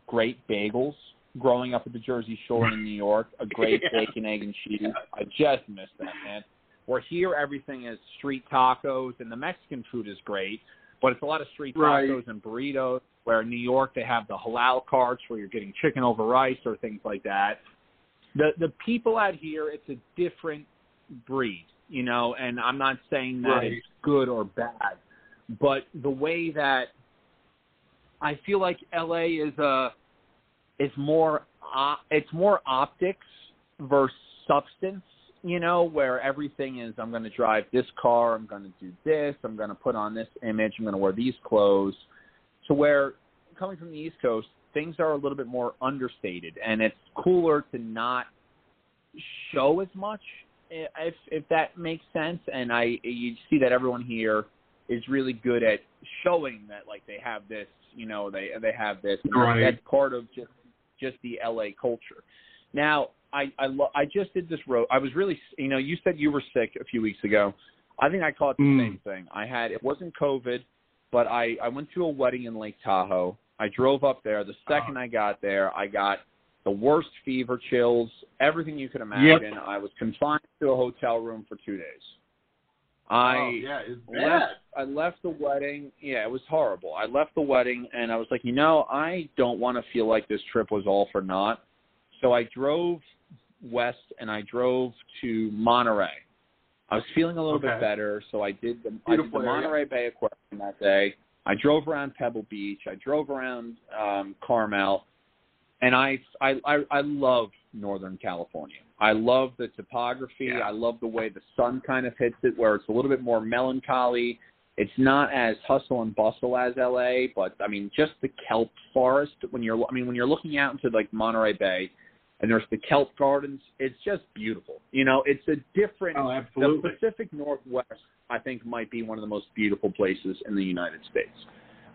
S3: great bagels growing up at the Jersey Shore in New York. A great
S2: Yeah.
S3: bacon, egg, and cheese. I just miss that, man. Where here everything is street tacos and the Mexican food is great, but it's a lot of street
S2: Right.
S3: tacos and burritos. Where in New York they have the halal carts where you're getting chicken over rice or things like that. The the people out here, it's a different breed, you know. And I'm not saying that
S2: Right.
S3: it's good or bad, but the way that I feel like LA is a is more uh, it's more optics versus substance, you know, where everything is I'm going to drive this car, I'm going to do this, I'm going to put on this image, I'm going to wear these clothes. To where coming from the East Coast, things are a little bit more understated and it's cooler to not show as much if if that makes sense and I you see that everyone here is really good at showing that like they have this, you know, they they have this.
S2: Right.
S3: That's part of just just the LA culture. Now, I I lo- I just did this road. I was really, you know, you said you were sick a few weeks ago. I think I caught the
S2: Mm.
S3: same thing. I had it wasn't COVID, but I I went to a wedding in Lake Tahoe. I drove up there. The second I got there, I got the worst fever, chills, everything you could imagine. I was confined to a hotel room for two days. I
S2: oh, yeah, it's bad.
S3: left I left the wedding. Yeah, it was horrible. I left the wedding and I was like, you know, I don't want to feel like this trip was all for naught. So I drove west and I drove to Monterey. I was feeling a little
S2: Okay.
S3: bit better, so I did the I did the Monterey Bay Aquarium that day. I drove around Pebble Beach. I drove around um, Carmel, and I I I, I love Northern California. I love the topography.
S2: Yeah.
S3: I love the way the sun kind of hits it, where it's a little bit more melancholy. It's not as hustle and bustle as LA, but I mean, just the kelp forest. When you're, I mean, when you're looking out into like Monterey Bay, and there's the kelp gardens, it's just beautiful. You know, it's a different.
S2: Oh,
S3: The
S2: absolutely.
S3: Pacific Northwest, I think, might be one of the most beautiful places in the United States.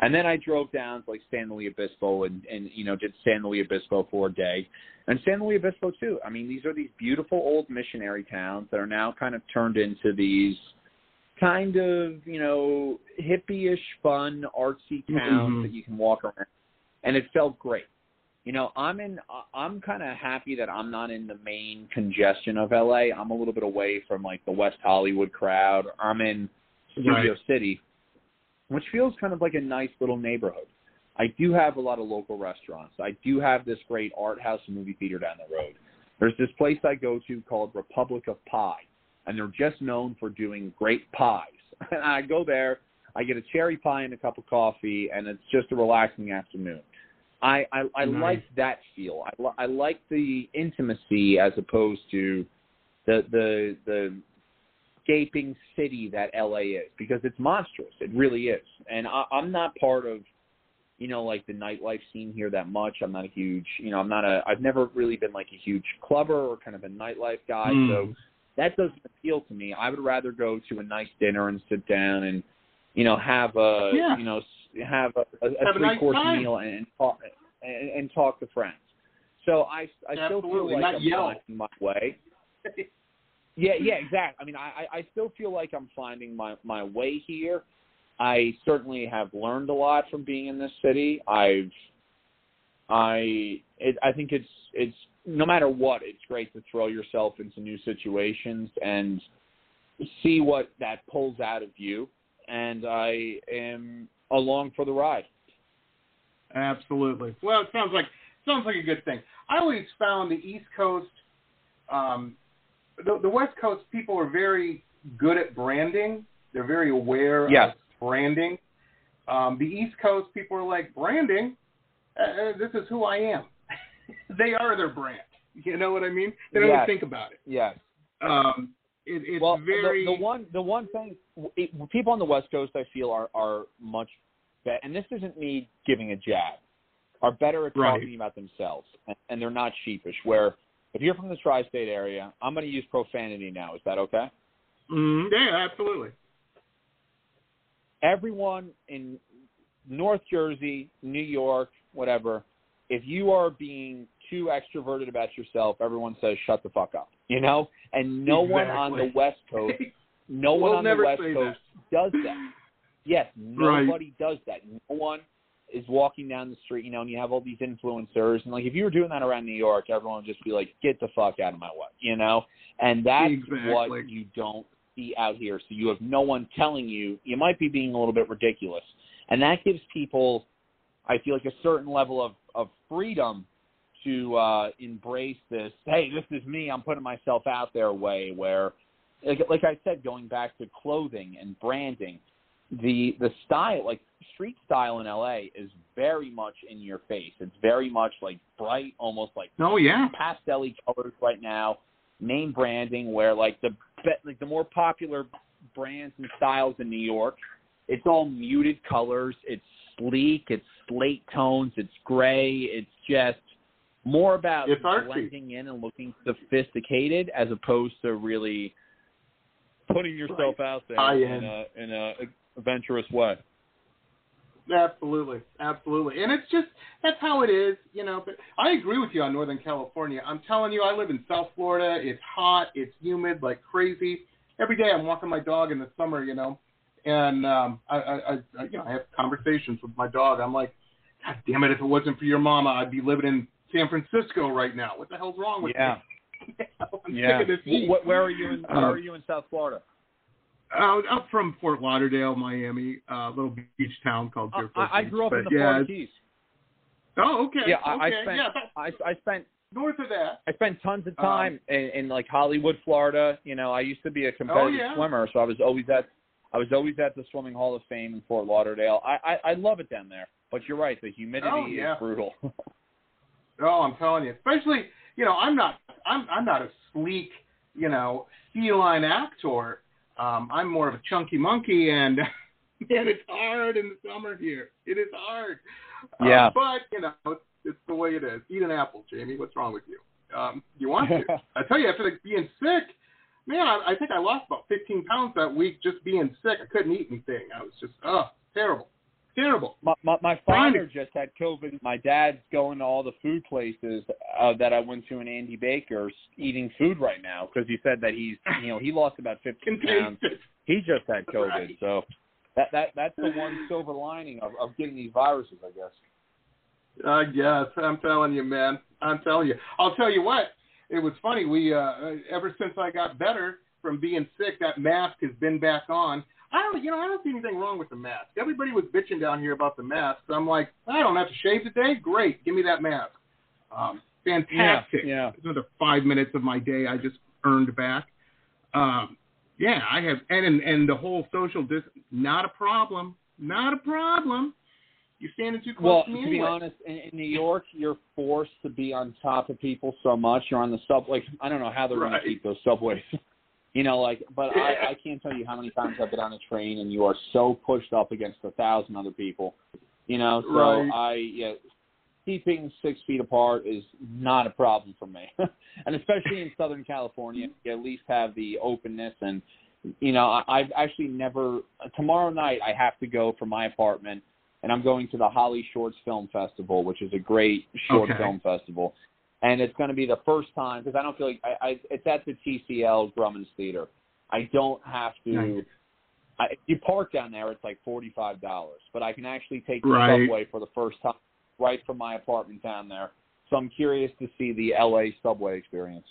S3: And then I drove down to like San Luis Obispo and, and you know did San Luis Obispo for a day, and San Luis Obispo too. I mean, these are these beautiful old missionary towns that are now kind of turned into these kind of you know hippie-ish, fun, artsy towns
S2: Mhm.
S3: that you can walk around, and it felt great. You know, I'm in. I'm kind of happy that I'm not in the main congestion of LA. I'm a little bit away from like the West Hollywood crowd. I'm in Studio
S2: Right.
S3: City, which feels kind of like a nice little neighborhood. I do have a lot of local restaurants. I do have this great art house and movie theater down the road. There's this place I go to called Republic of Pie, and they're just known for doing great pies. And I go there, I get a cherry pie and a cup of coffee, and it's just a relaxing afternoon. I I, I
S2: Nice.
S3: like that feel. I, I like the intimacy as opposed to the the the gaping city that LA is because it's monstrous. It really is. And I, I'm not part of, you know, like the nightlife scene here that much. I'm not a huge, you know, I'm not a. I've never really been like a huge clubber or kind of a nightlife guy.
S2: Mm.
S3: So that doesn't appeal to me. I would rather go to a nice dinner and sit down and, you know, have a,
S2: Yeah.
S3: you know, s- have a, a, a
S2: Have a
S3: three
S2: nice
S3: course
S2: time.
S3: meal and talk and, and talk to friends. So I I still feel like
S2: Not
S3: I'm
S2: yell.
S3: my way. Yeah, yeah, exactly. I mean, I, I still feel like I'm finding my my way here. I certainly have learned a lot from being in this city. I've I it, I think it's it's no matter what, it's great to throw yourself into new situations and see what that pulls out of you. And I am along for the ride.
S2: Absolutely. Well, it sounds like sounds like a good thing. I always found the East Coast um, the, the West Coast people are very good at branding. They're very aware
S3: Yes.
S2: of branding. Um, the East Coast people are like branding. Uh, uh, this is who I am. they are their brand. You know what I mean? They don't
S3: Yes.
S2: even think about it.
S3: Yes.
S2: Um, it it's
S3: well,
S2: very
S3: the, the one the one thing it, people on the West Coast I feel are are much better, and this isn't me giving a jab, are better at
S2: Right.
S3: talking about themselves, and, and they're not sheepish. Where if you're from the tri-state area, I'm going to use profanity now. Is that okay?
S2: Mm, yeah, absolutely.
S3: Everyone in North Jersey, New York, whatever, if you are being too extroverted about yourself, everyone says shut the fuck up. You know, and no one on the West Coast No one
S2: We'll
S3: on the West Coast does that. Yes,
S2: Right.
S3: nobody does that. No one is walking down the street, you know, and you have all these influencers, and like if you were doing that around New York, everyone would just be like, "Get the fuck out of my way," you know. And that's
S2: Exactly.
S3: what you don't see out here. So you have no one telling you you might be being a little bit ridiculous, and that gives people, I feel like, a certain level of of freedom to uh embrace this. Hey, this is me. I'm putting myself out there. Way where like, like I said, going back to clothing and branding, the the style, like street style in LA, is very much in your face. It's very much like bright, almost like
S2: Oh yeah.
S3: pastel colors right now. Name branding, where like the like the more popular brands and styles in New York, it's all muted colors. It's sleek. It's slate tones. It's gray. It's just more about
S2: It's
S3: blending in and looking sophisticated as opposed to really putting yourself out there in a in a adventurous way.
S2: Absolutely, absolutely, and it's just that's how it is, you know. But I agree with you on Northern California. I'm telling you, I live in South Florida. It's hot, it's humid like crazy. Every day I'm walking my dog in the summer, you know, and um, I, I, I, you know, I have conversations with my dog. I'm like, God damn it! If it wasn't for your mama, I'd be living in San Francisco right now. What the hell's wrong with
S3: Yeah.
S2: me?
S3: Yeah.
S2: sick of this heat.
S3: Wh- where are you in Where are you in South Florida?
S2: Uh, I'm from Fort Lauderdale, Miami, a little beach town called
S3: I,
S2: Deerfield
S3: I
S2: Beach,
S3: grew up in the
S2: yeah,
S3: Florida Keys.
S2: Oh, okay.
S3: Yeah, I, I spent
S2: yeah,
S3: I, I spent
S2: north of that.
S3: I spent tons of
S2: Um,
S3: time in, in like Hollywood, Florida. You know, I used to be a competitive
S2: Oh, yeah.
S3: swimmer, so I was always at I was always at the Swimming Hall of Fame in Fort Lauderdale. I I, I love it down there, but you're right, the humidity
S2: Oh, yeah.
S3: is brutal.
S2: Oh, I'm telling you, especially you know, I'm not I'm I'm not a sleek, you know, feline actor. Um, I'm more of a chunky monkey, and and it's hard in the summer here. It is hard. Uh,
S3: Yeah.
S2: but you know, it's, it's the way it is. Eat an apple, Jamie. What's wrong with you? Um, you want to? I tell you, after like, being sick, man, I, I think I lost about 15 pounds that week just being sick. I couldn't eat anything. I was just, oh, terrible, terrible.
S3: my, my my father just had COVID. My dad's going to all the food places uh, that I went to in Andy Baker's eating food right now because he said that he's you know he lost about 15 pounds. He just had COVID,
S2: Right.
S3: so that that that's the one silver lining of of getting these viruses, I guess.
S2: I guess I'm telling you, man. I'm telling you. I'll tell you what. It was funny. We uh, ever since I got better from being sick, that mask has been back on. I don't, you know, I don't see anything wrong with the mask. Everybody was bitching down here about the mask. So I'm like, I don't have to shave today. Great, give me that mask. Um, fantastic.
S3: Yeah, yeah.
S2: It's another five minutes of my day I just earned back. Um, yeah, I have, and and, and the whole social distance, not a problem. Not a problem. You're standing too close
S3: Well,
S2: to me
S3: to be
S2: anyway.
S3: honest, in, in New York, you're forced to be on top of people so much. You're on the sub. Like I don't know how they're going to keep those subways. you know, like, but. I, I can't tell you how many times I've been on a train and you are so pushed up against a thousand other people. You know, so
S2: Right.
S3: I yeah, keeping six feet apart is not a problem for me. and especially in Southern California, you at least have the openness and. You know, I, I've actually never. Tomorrow night, I have to go from my apartment and I'm going to the HollyShorts Film Festival, which is a great short
S2: Okay.
S3: film festival. And it's going to be the first time because I don't feel like I, I it's at the TCL Grauman's Theater. I don't have to.
S2: Nice.
S3: I, if you park down there, it's like forty five dollars, but I can actually take the
S2: Right.
S3: subway for the first time right from my apartment down there. So I'm curious to see the LA subway experience.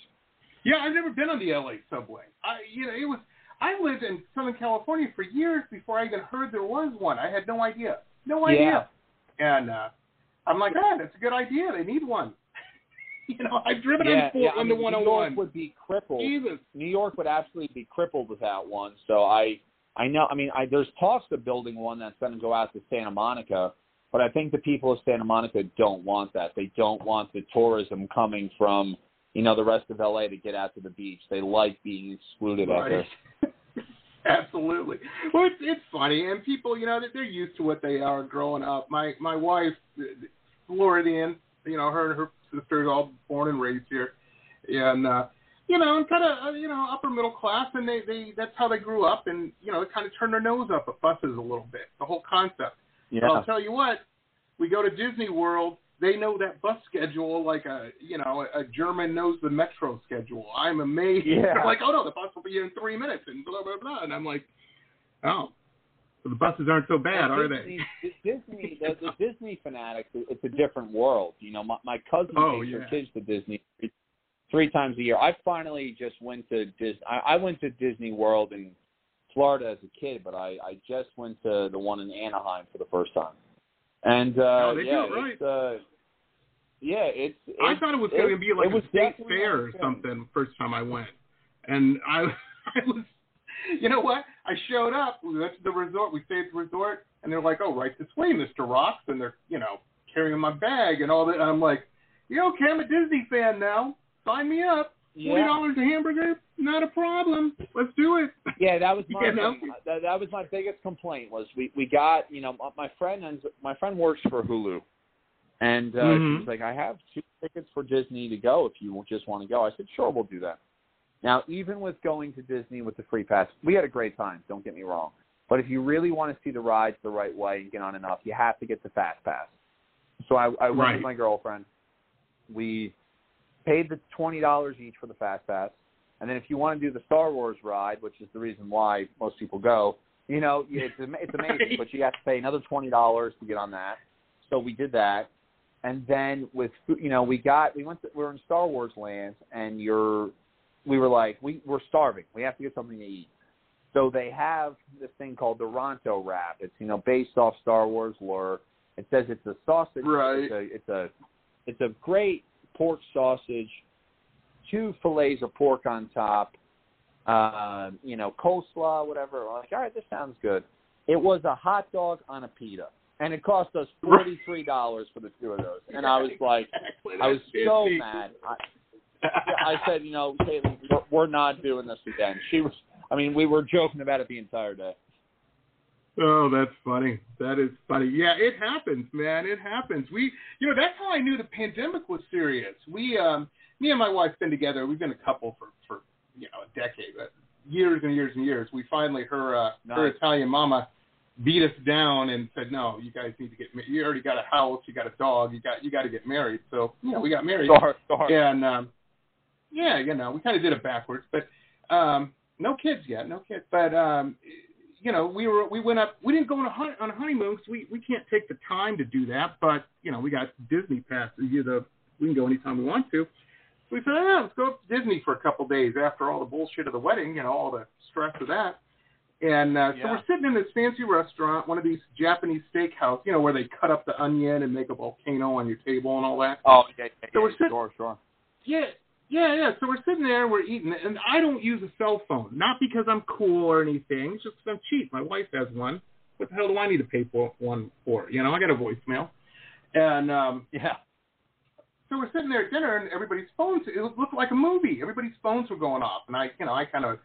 S2: Yeah, I've never been on the LA subway. I, you know, it was. I lived in Southern California for years before I even heard there was one. I had no idea, no idea. yeah. And uh, I'm like, ah, that's a good idea. They need one. You know, I've driven
S3: yeah,
S2: on, four,
S3: yeah, I mean,
S2: the
S3: New York oh would be crippled.
S2: Jesus.
S3: New York would absolutely be crippled without one. So I, I know. I mean, I, there's talks of building one that's going to go out to Santa Monica, but I think the people of Santa Monica don't want that. They don't want the tourism coming from you know the rest of LA to get out to the beach. They like being excluded out there.
S2: Absolutely. Well, it's, it's funny, and people, you know, they're used to what they are growing up. My my wife, Floridian, you know, her and her sisters all born and raised here, and uh, you know, and kind of uh, you know upper middle class, and they they that's how they grew up, and you know, they kind of turned their nose up at buses a little bit. The whole concept.
S3: Yeah.
S2: But I'll tell you what, we go to Disney World. They know that bus schedule like a you know a German knows the metro schedule. I'm amazed.
S3: Yeah.
S2: They're like, oh no, the bus will be here in three minutes, and blah blah blah. And I'm like, oh, so the buses aren't so bad, are they?
S3: Disney, Disney, the, the Disney fanatics, it's a different world. You know, my, my cousin
S2: Oh,
S3: takes
S2: yeah.
S3: her kids to Disney three, times a year. I finally just went to Dis. I, I went to Disney World in Florida as a kid, but I, I just went to the one in Anaheim for the first time. And uh,
S2: Oh, they do
S3: yeah,
S2: it right.
S3: it's, uh, yeah, it's, it's.
S2: I thought it was going to be like
S3: it was
S2: a state fair or something first time I went, and I, I was, you know what? I showed up. We went to the resort. We stayed at the resort, and they're like, "Oh, right this way, Mister Roxx," and they're, you know, carrying my bag and all that. And I'm like, "Yeah, okay, I'm a Disney fan now. Sign me up. Forty
S3: Yeah.
S2: dollars a hamburger, not a problem. Let's do it."
S3: Yeah, that was my
S2: You know?
S3: that, that was my biggest complaint was we we got you know my, friend ends, my friend works for Hulu, and uh,
S2: Mhm.
S3: she's like I have two tickets for Disney to go if you just want to go. I said sure we'll do that. Now even with going to Disney with the free pass, we had a great time. Don't get me wrong, but if you really want to see the rides the right way and get on enough, you have to get the fast pass. So I, I went
S2: Right.
S3: with my girlfriend. We paid the twenty dollars each for the fast pass. And then if you want to do the Star Wars ride, which is the reason why most people go, you know, it's it's amazing,
S2: Right.
S3: but you have to pay another twenty dollars to get on that. So we did that, and then with you know we got we went to, we were in Star Wars Land, and you're we were like we we're starving, we have to get something to eat. So they have this thing called the Ronto wrap. It's you know based off Star Wars lore. It says it's a sausage.
S2: Right.
S3: It's a it's a it's a great pork sausage, two fillets of pork on top, uh, you know, coleslaw, whatever. I'm like, all right, this sounds good. It was a hot dog on a pita, and it cost us forty three dollars for the two of those. And I was like, I was so mad. I, I said, you know, Caitlin, we're, we're not doing this again. She was. I mean, we were joking about it the entire day.
S2: Oh, that's funny. That is funny. Yeah, it happens, man. It happens. We, you know, that's how I knew the pandemic was serious. We, um, me and my wife been together. We've been a couple for for you know a decade, but years and years and years. We finally her uh, her Italian mama beat us down and said, no, you guys need to get. ma- You already got a house. You got a dog. You got you got to get married. So you know, we got married. And um, yeah, you know, we kind of did it backwards, but um, no kids yet, no kids. But um, you know, we were we went up. We didn't go on a hun- on a honeymoon because we we can't take the time to do that. But you know, we got Disney pass. You the we can go anytime we want to. So we said, yeah, let's go up to Disney for a couple days after all the bullshit of the wedding, you know, all the stress of that. And uh, so we're sitting in this fancy restaurant, one of these Japanese steakhouse, you know, where they cut up the onion and make a volcano on your table and all that.
S3: Oh, yeah, yeah,
S2: So
S3: yeah,
S2: we're sitting-
S3: sure, sure.
S2: Yeah, yeah, yeah. So we're sitting there and we're eating, and I don't use a cell phone, not because I'm cool or anything. It's just 'cause I'm cheap. My wife has one. What the hell do I need to pay for one for? You know, I got a voicemail, and um,
S3: Yeah.
S2: so we're sitting there at dinner, and everybody's phones. It looked like a movie. Everybody's phones were going off, and I, you know, I kind of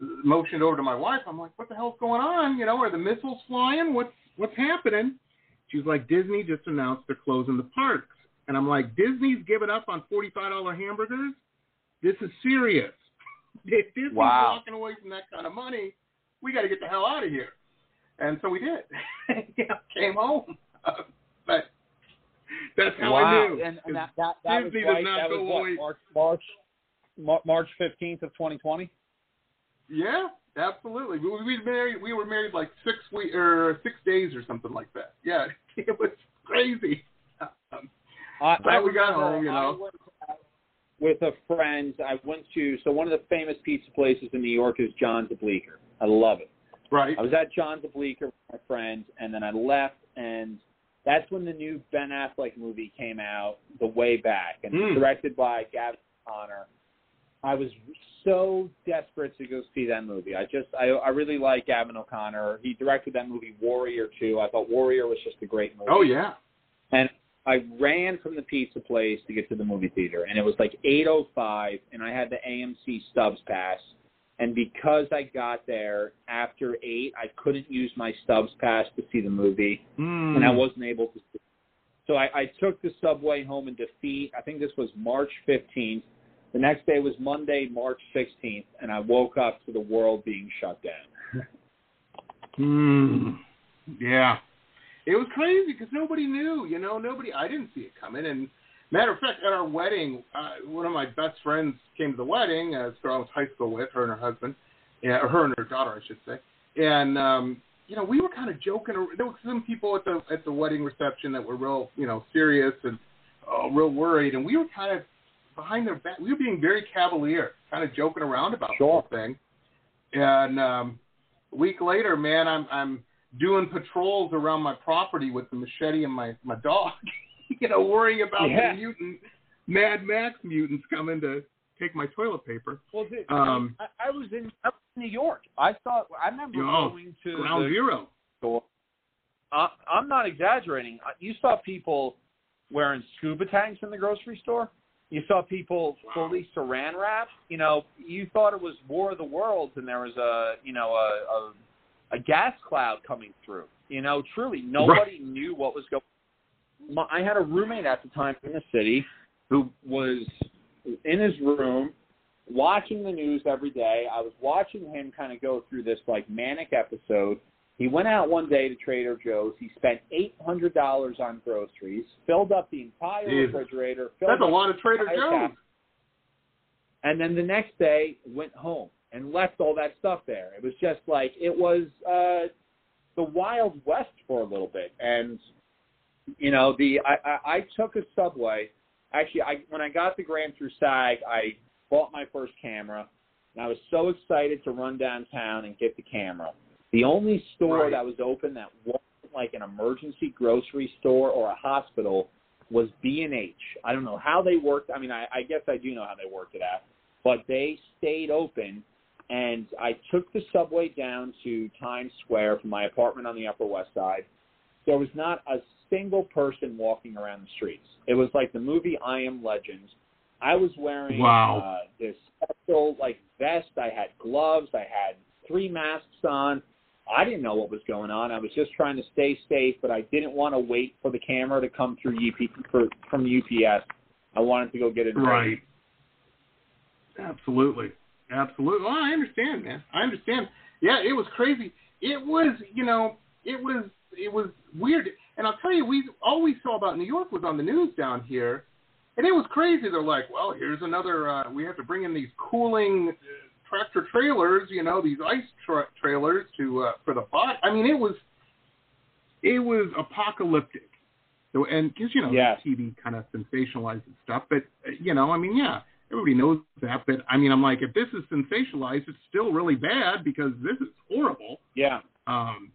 S2: motioned over to my wife. I'm like, "What the hell's going on? You know, are the missiles flying? What's what's happening?" She's like, "Disney just announced they're closing the parks," and I'm like, "Disney's giving up on forty-five dollar hamburgers? This is serious. If Disney's
S3: Wow.
S2: walking away from that kind of money, we got to get the hell out of here." And so we did. yeah, came home, but that's how
S3: wow.
S2: I knew.
S3: And, and that that, that was
S2: Disney does
S3: right.
S2: not
S3: That
S2: go
S3: was what,
S2: away.
S3: March March March fifteenth of twenty twenty.
S2: Yeah, absolutely. We we married. We were married like six week or six days or something like that. Yeah, it was crazy. Um,
S3: I,
S2: Glad we got home, you know.
S3: with a friend. I went to so one of the famous pizza places in New York is John's Bleecker. I love it.
S2: right.
S3: I was at John's Bleecker with my friend, and then I left, and That's when the new Ben Affleck movie came out, The Way Back, and
S2: Mm.
S3: directed by Gavin Connor. I was so desperate to go see that movie. I just, I, I really like Gavin O'Connor. He directed that movie Warrior too. I thought Warrior was just a great movie.
S2: Oh yeah.
S3: And I ran from the pizza place to get to the movie theater, and it was like 8:05, and I had the AMC Stubs pass. And because I got there after eight, I couldn't use my Stubs pass to see the movie,
S2: Mm.
S3: and I wasn't able to. See. So I, I took the subway home in defeat. I think this was March 15th. The next day was Monday, March 16th, and I woke up to the world being shut down.
S2: Hmm. Yeah. It was crazy because nobody knew. You know, nobody. I didn't see it coming. And matter of fact, at our wedding, uh, one of my best friends came to the wedding. Uh, this girl I was high school with, her and her husband, yeah, or her and her daughter, I should say. And um, you know, we were kind of joking. There were some people at the at the wedding reception that were real, you know, serious and uh, real worried, and we were kind of behind their back. We were being very cavalier, kind of joking around about
S3: Sure.
S2: the whole thing. And um, a week later, man, I'm I'm doing patrols around my property with the machete and my my dog. you know, worrying about
S3: Yeah.
S2: the mutant Mad Max mutants coming to take my toilet paper.
S3: Well, dude,
S2: Um,
S3: I, I was in I was in New York. I saw. I remember
S2: Oh,
S3: going to
S2: Ground
S3: the
S2: zero.
S3: store. Uh, I'm not exaggerating. You saw people wearing scuba tanks in the grocery store. You saw people fully saran wrapped. You know, you thought it was War of the Worlds, and there was a you know a a, a gas cloud coming through. You know, truly nobody knew what was going. My, I had a roommate at the time in the city who was in his room watching the news every day. I was watching him kind of go through this like manic episode. He went out one day to Trader Joe's. He spent eight hundred dollars on groceries, filled up the entire
S2: Jesus.
S3: refrigerator.
S2: That's a lot of Trader Joe's.
S3: cabinet, And then the next day went home and left all that stuff there. It was just like it was uh the Wild West for a little bit. And you know, the I, I, I took a subway. Actually, I when I got the Grand through SAG, I bought my first camera, and I was so excited to run downtown and get the camera. The only store
S2: Right.
S3: that was open that wasn't like an emergency grocery store or a hospital was B and H. I don't know how they worked. I mean, I, I guess I do know how they worked it out, but they stayed open. And I took the subway down to Times Square from my apartment on the Upper West Side. There was not a single person walking around the streets. It was like the movie I Am Legend. I was wearing
S2: Wow.
S3: uh, this special like vest. I had gloves. I had three masks on. I didn't know what was going on. I was just trying to stay safe, but I didn't want to wait for the camera to come through UP for, from UPS. I wanted to go get it.
S2: Right. Absolutely. Absolutely. Well, I understand, man. I understand. Yeah, it was crazy. It was, you know, it was it was weird. And I'll tell you, we all we saw about New York was on the news down here, and it was crazy. They're like, well, here's another. Uh, we have to bring in these cooling tractor trailers, you know, these ice tra- trailers to uh, for the bot. I mean, it was it was apocalyptic. So, and because you know,
S3: Yeah.
S2: TV kind of sensationalizes stuff, but uh, you know, I mean, yeah, everybody knows that. But I mean, I'm like, if this is sensationalized, it's still really bad because this is horrible.
S3: Yeah.
S2: Um,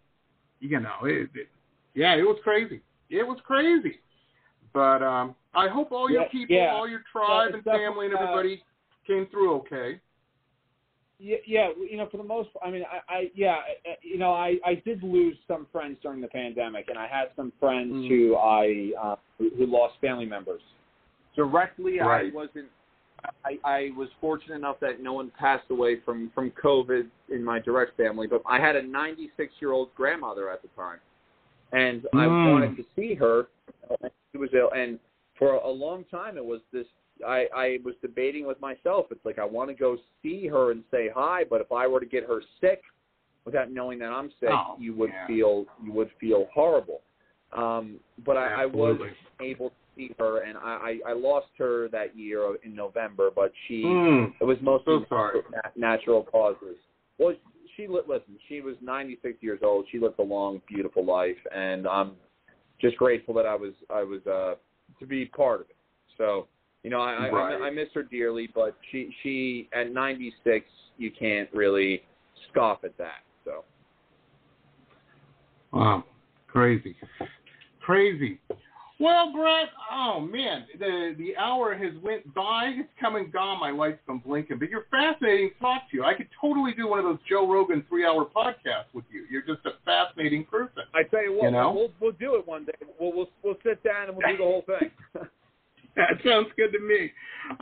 S2: you know, it, it, yeah, it was crazy. It was crazy. But um, I hope all your
S3: Yeah,
S2: people,
S3: yeah.
S2: all your tribe and family and
S3: definitely, uh,
S2: everybody came through okay.
S3: Yeah, yeah, you know, for the most, I mean, I, I yeah, you know, I, I did lose some friends during the pandemic, and I had some friends
S2: Mm.
S3: who I uh, who, who lost family members. Directly,
S2: Right.
S3: I wasn't. I, I was fortunate enough that no one passed away from from COVID in my direct family, but I had a 96 year old grandmother at the time, and I
S2: Mm.
S3: wanted to see her. She was ill, and for a long time, it was this I, I was debating with myself. It's like I want to go see her and say hi, but if I were to get her sick without knowing that I'm sick,
S2: Oh,
S3: you would
S2: yeah.
S3: feel you would feel horrible. Um, but I, I was able to see her, and I, I, I lost her that year in November. But she
S2: Mm.
S3: it was mostly
S2: So sorry.
S3: natural causes. Well, she listen, She was 96 years old. She lived a long, beautiful life, and I'm just grateful that I was I was uh, to be part of it. So you know, I,
S2: Right.
S3: I I miss her dearly, but she she at 96, you can't really scoff at that. So
S2: Wow, crazy. Crazy. Well, Bret, oh man, the the hour has went by. It's come and gone. My life's been blinking. But you're fascinating to talk to you. I could totally do one of those Joe Rogan three hour podcasts with you. You're just a fascinating person.
S6: I tell you what,
S2: You know?
S6: we'll we'll do it one day. We'll we'll we'll sit down and we'll do the whole thing.
S2: That sounds good to me.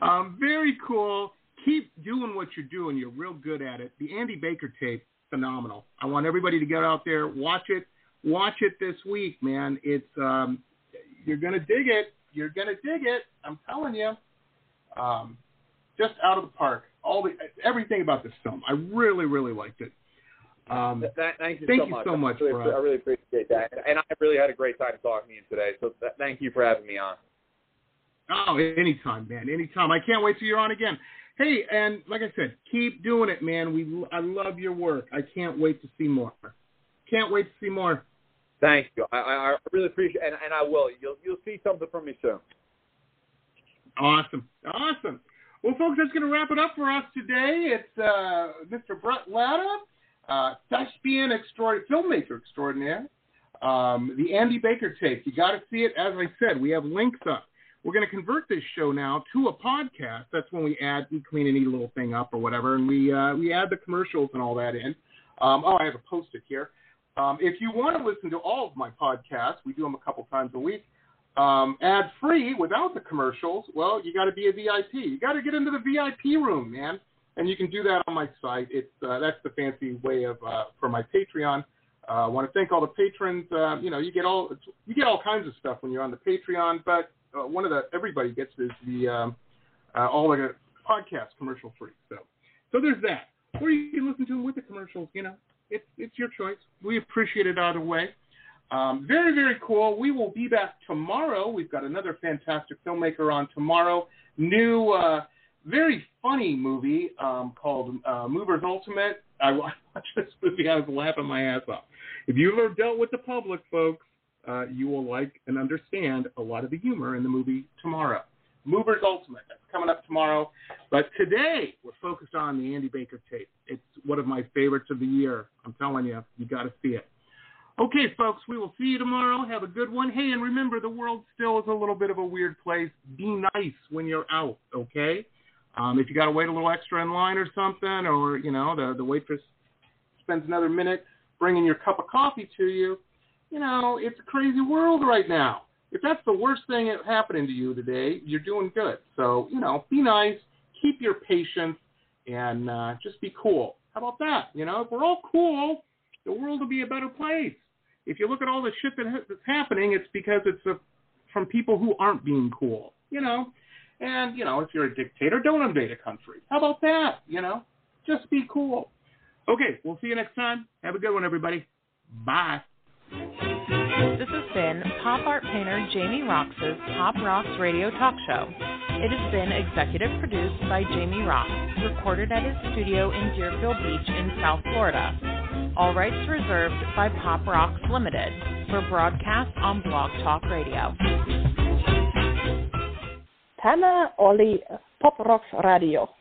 S2: Um, very cool. Keep doing what you're doing. You're real good at it. The Andy Baker tape, phenomenal. I want everybody to get out there, watch it, watch it this week, man. It's um, you're gonna dig it. You're gonna dig it. I'm telling you. Um, just out of the park. All the everything about this film. I really, really liked it. Um,
S6: Th- th- thank you
S2: Thank
S6: so
S2: you
S6: much.
S2: so much,
S6: I really, I really appreciate that, and I really had a great time talking to you today. So th- thank you for having me on.
S2: Oh, anytime, man. Anytime. I can't wait till you're on again. Hey, and like I said, keep doing it, man. We I love your work. I can't wait to see more. Can't wait to see more.
S6: Thank you. I, I really appreciate, and, and I will. You'll you'll see something from me soon.
S2: Awesome. Awesome. Well, folks, that's going to wrap it up for us today. It's uh, Mr. Bret Lada, uh, thespian extraordinary, filmmaker extraordinaire. Um, the Andy Baker tape. You got to see it. As I said, we have links up. We're going to convert this show now to a podcast. That's when we add, we clean any little thing up or whatever, and we uh, we add the commercials and all that in. Um, oh, I have a post-it here. Um, if you want to listen to all of my podcasts, we do them a couple times a week, um, ad free without the commercials. Well, you got to be a VIP. You got to get into the VIP room, man. And you can do that on my site. It's uh, that's the fancy way of uh, for my Patreon. Uh, I want to thank all the patrons. Uh, you know, you get all you get all kinds of stuff when you're on the Patreon, but uh, one of the everybody gets is the um, uh, all the podcast commercial free. So, so there's that. Or you can listen to them with the commercials. You know, it's it's your choice. We appreciate it either way. Um, very very cool. We will be back tomorrow. We've got another fantastic filmmaker on tomorrow. New, uh, very funny movie um, called uh, Movers Ultimate. I watched this movie. I was laughing my ass off. If you've ever dealt with the public, folks, uh, you will like and understand a lot of the humor in the movie tomorrow. Movers Ultimate. Coming up tomorrow. But today, we're focused on the Andy Baker tape. It's one of my favorites of the year. I'm telling you, you got to see it. Okay, folks, we will see you tomorrow. Have a good one. Hey, and remember, the world still is a little bit of a weird place. Be nice when you're out, okay? Um, if you got to wait a little extra in line or something, or, you know, the, the waitress spends another minute bringing your cup of coffee to you, you know, it's a crazy world right now. If that's the worst thing happening to you today, you're doing good. So, you know, be nice, keep your patience, and uh, just be cool. How about that? You know, if we're all cool, the world will be a better place. If you look at all the shit that, that's happening, it's because it's a, from people who aren't being cool. You know, and you know, if you're a dictator, don't invade a country. How about that? You know, just be cool. Okay, we'll see you next time. Have a good one, everybody. Bye.
S7: This has been pop art painter Jamie Roxx's Pop Rocks Radio Talk Show. It has been executive produced by Jamie Roxx, recorded at his studio in Deerfield Beach in South Florida. All rights reserved by Pop Rocks Limited for broadcast on Blog Talk Radio.
S8: Tana Oli, Pop Rocks Radio.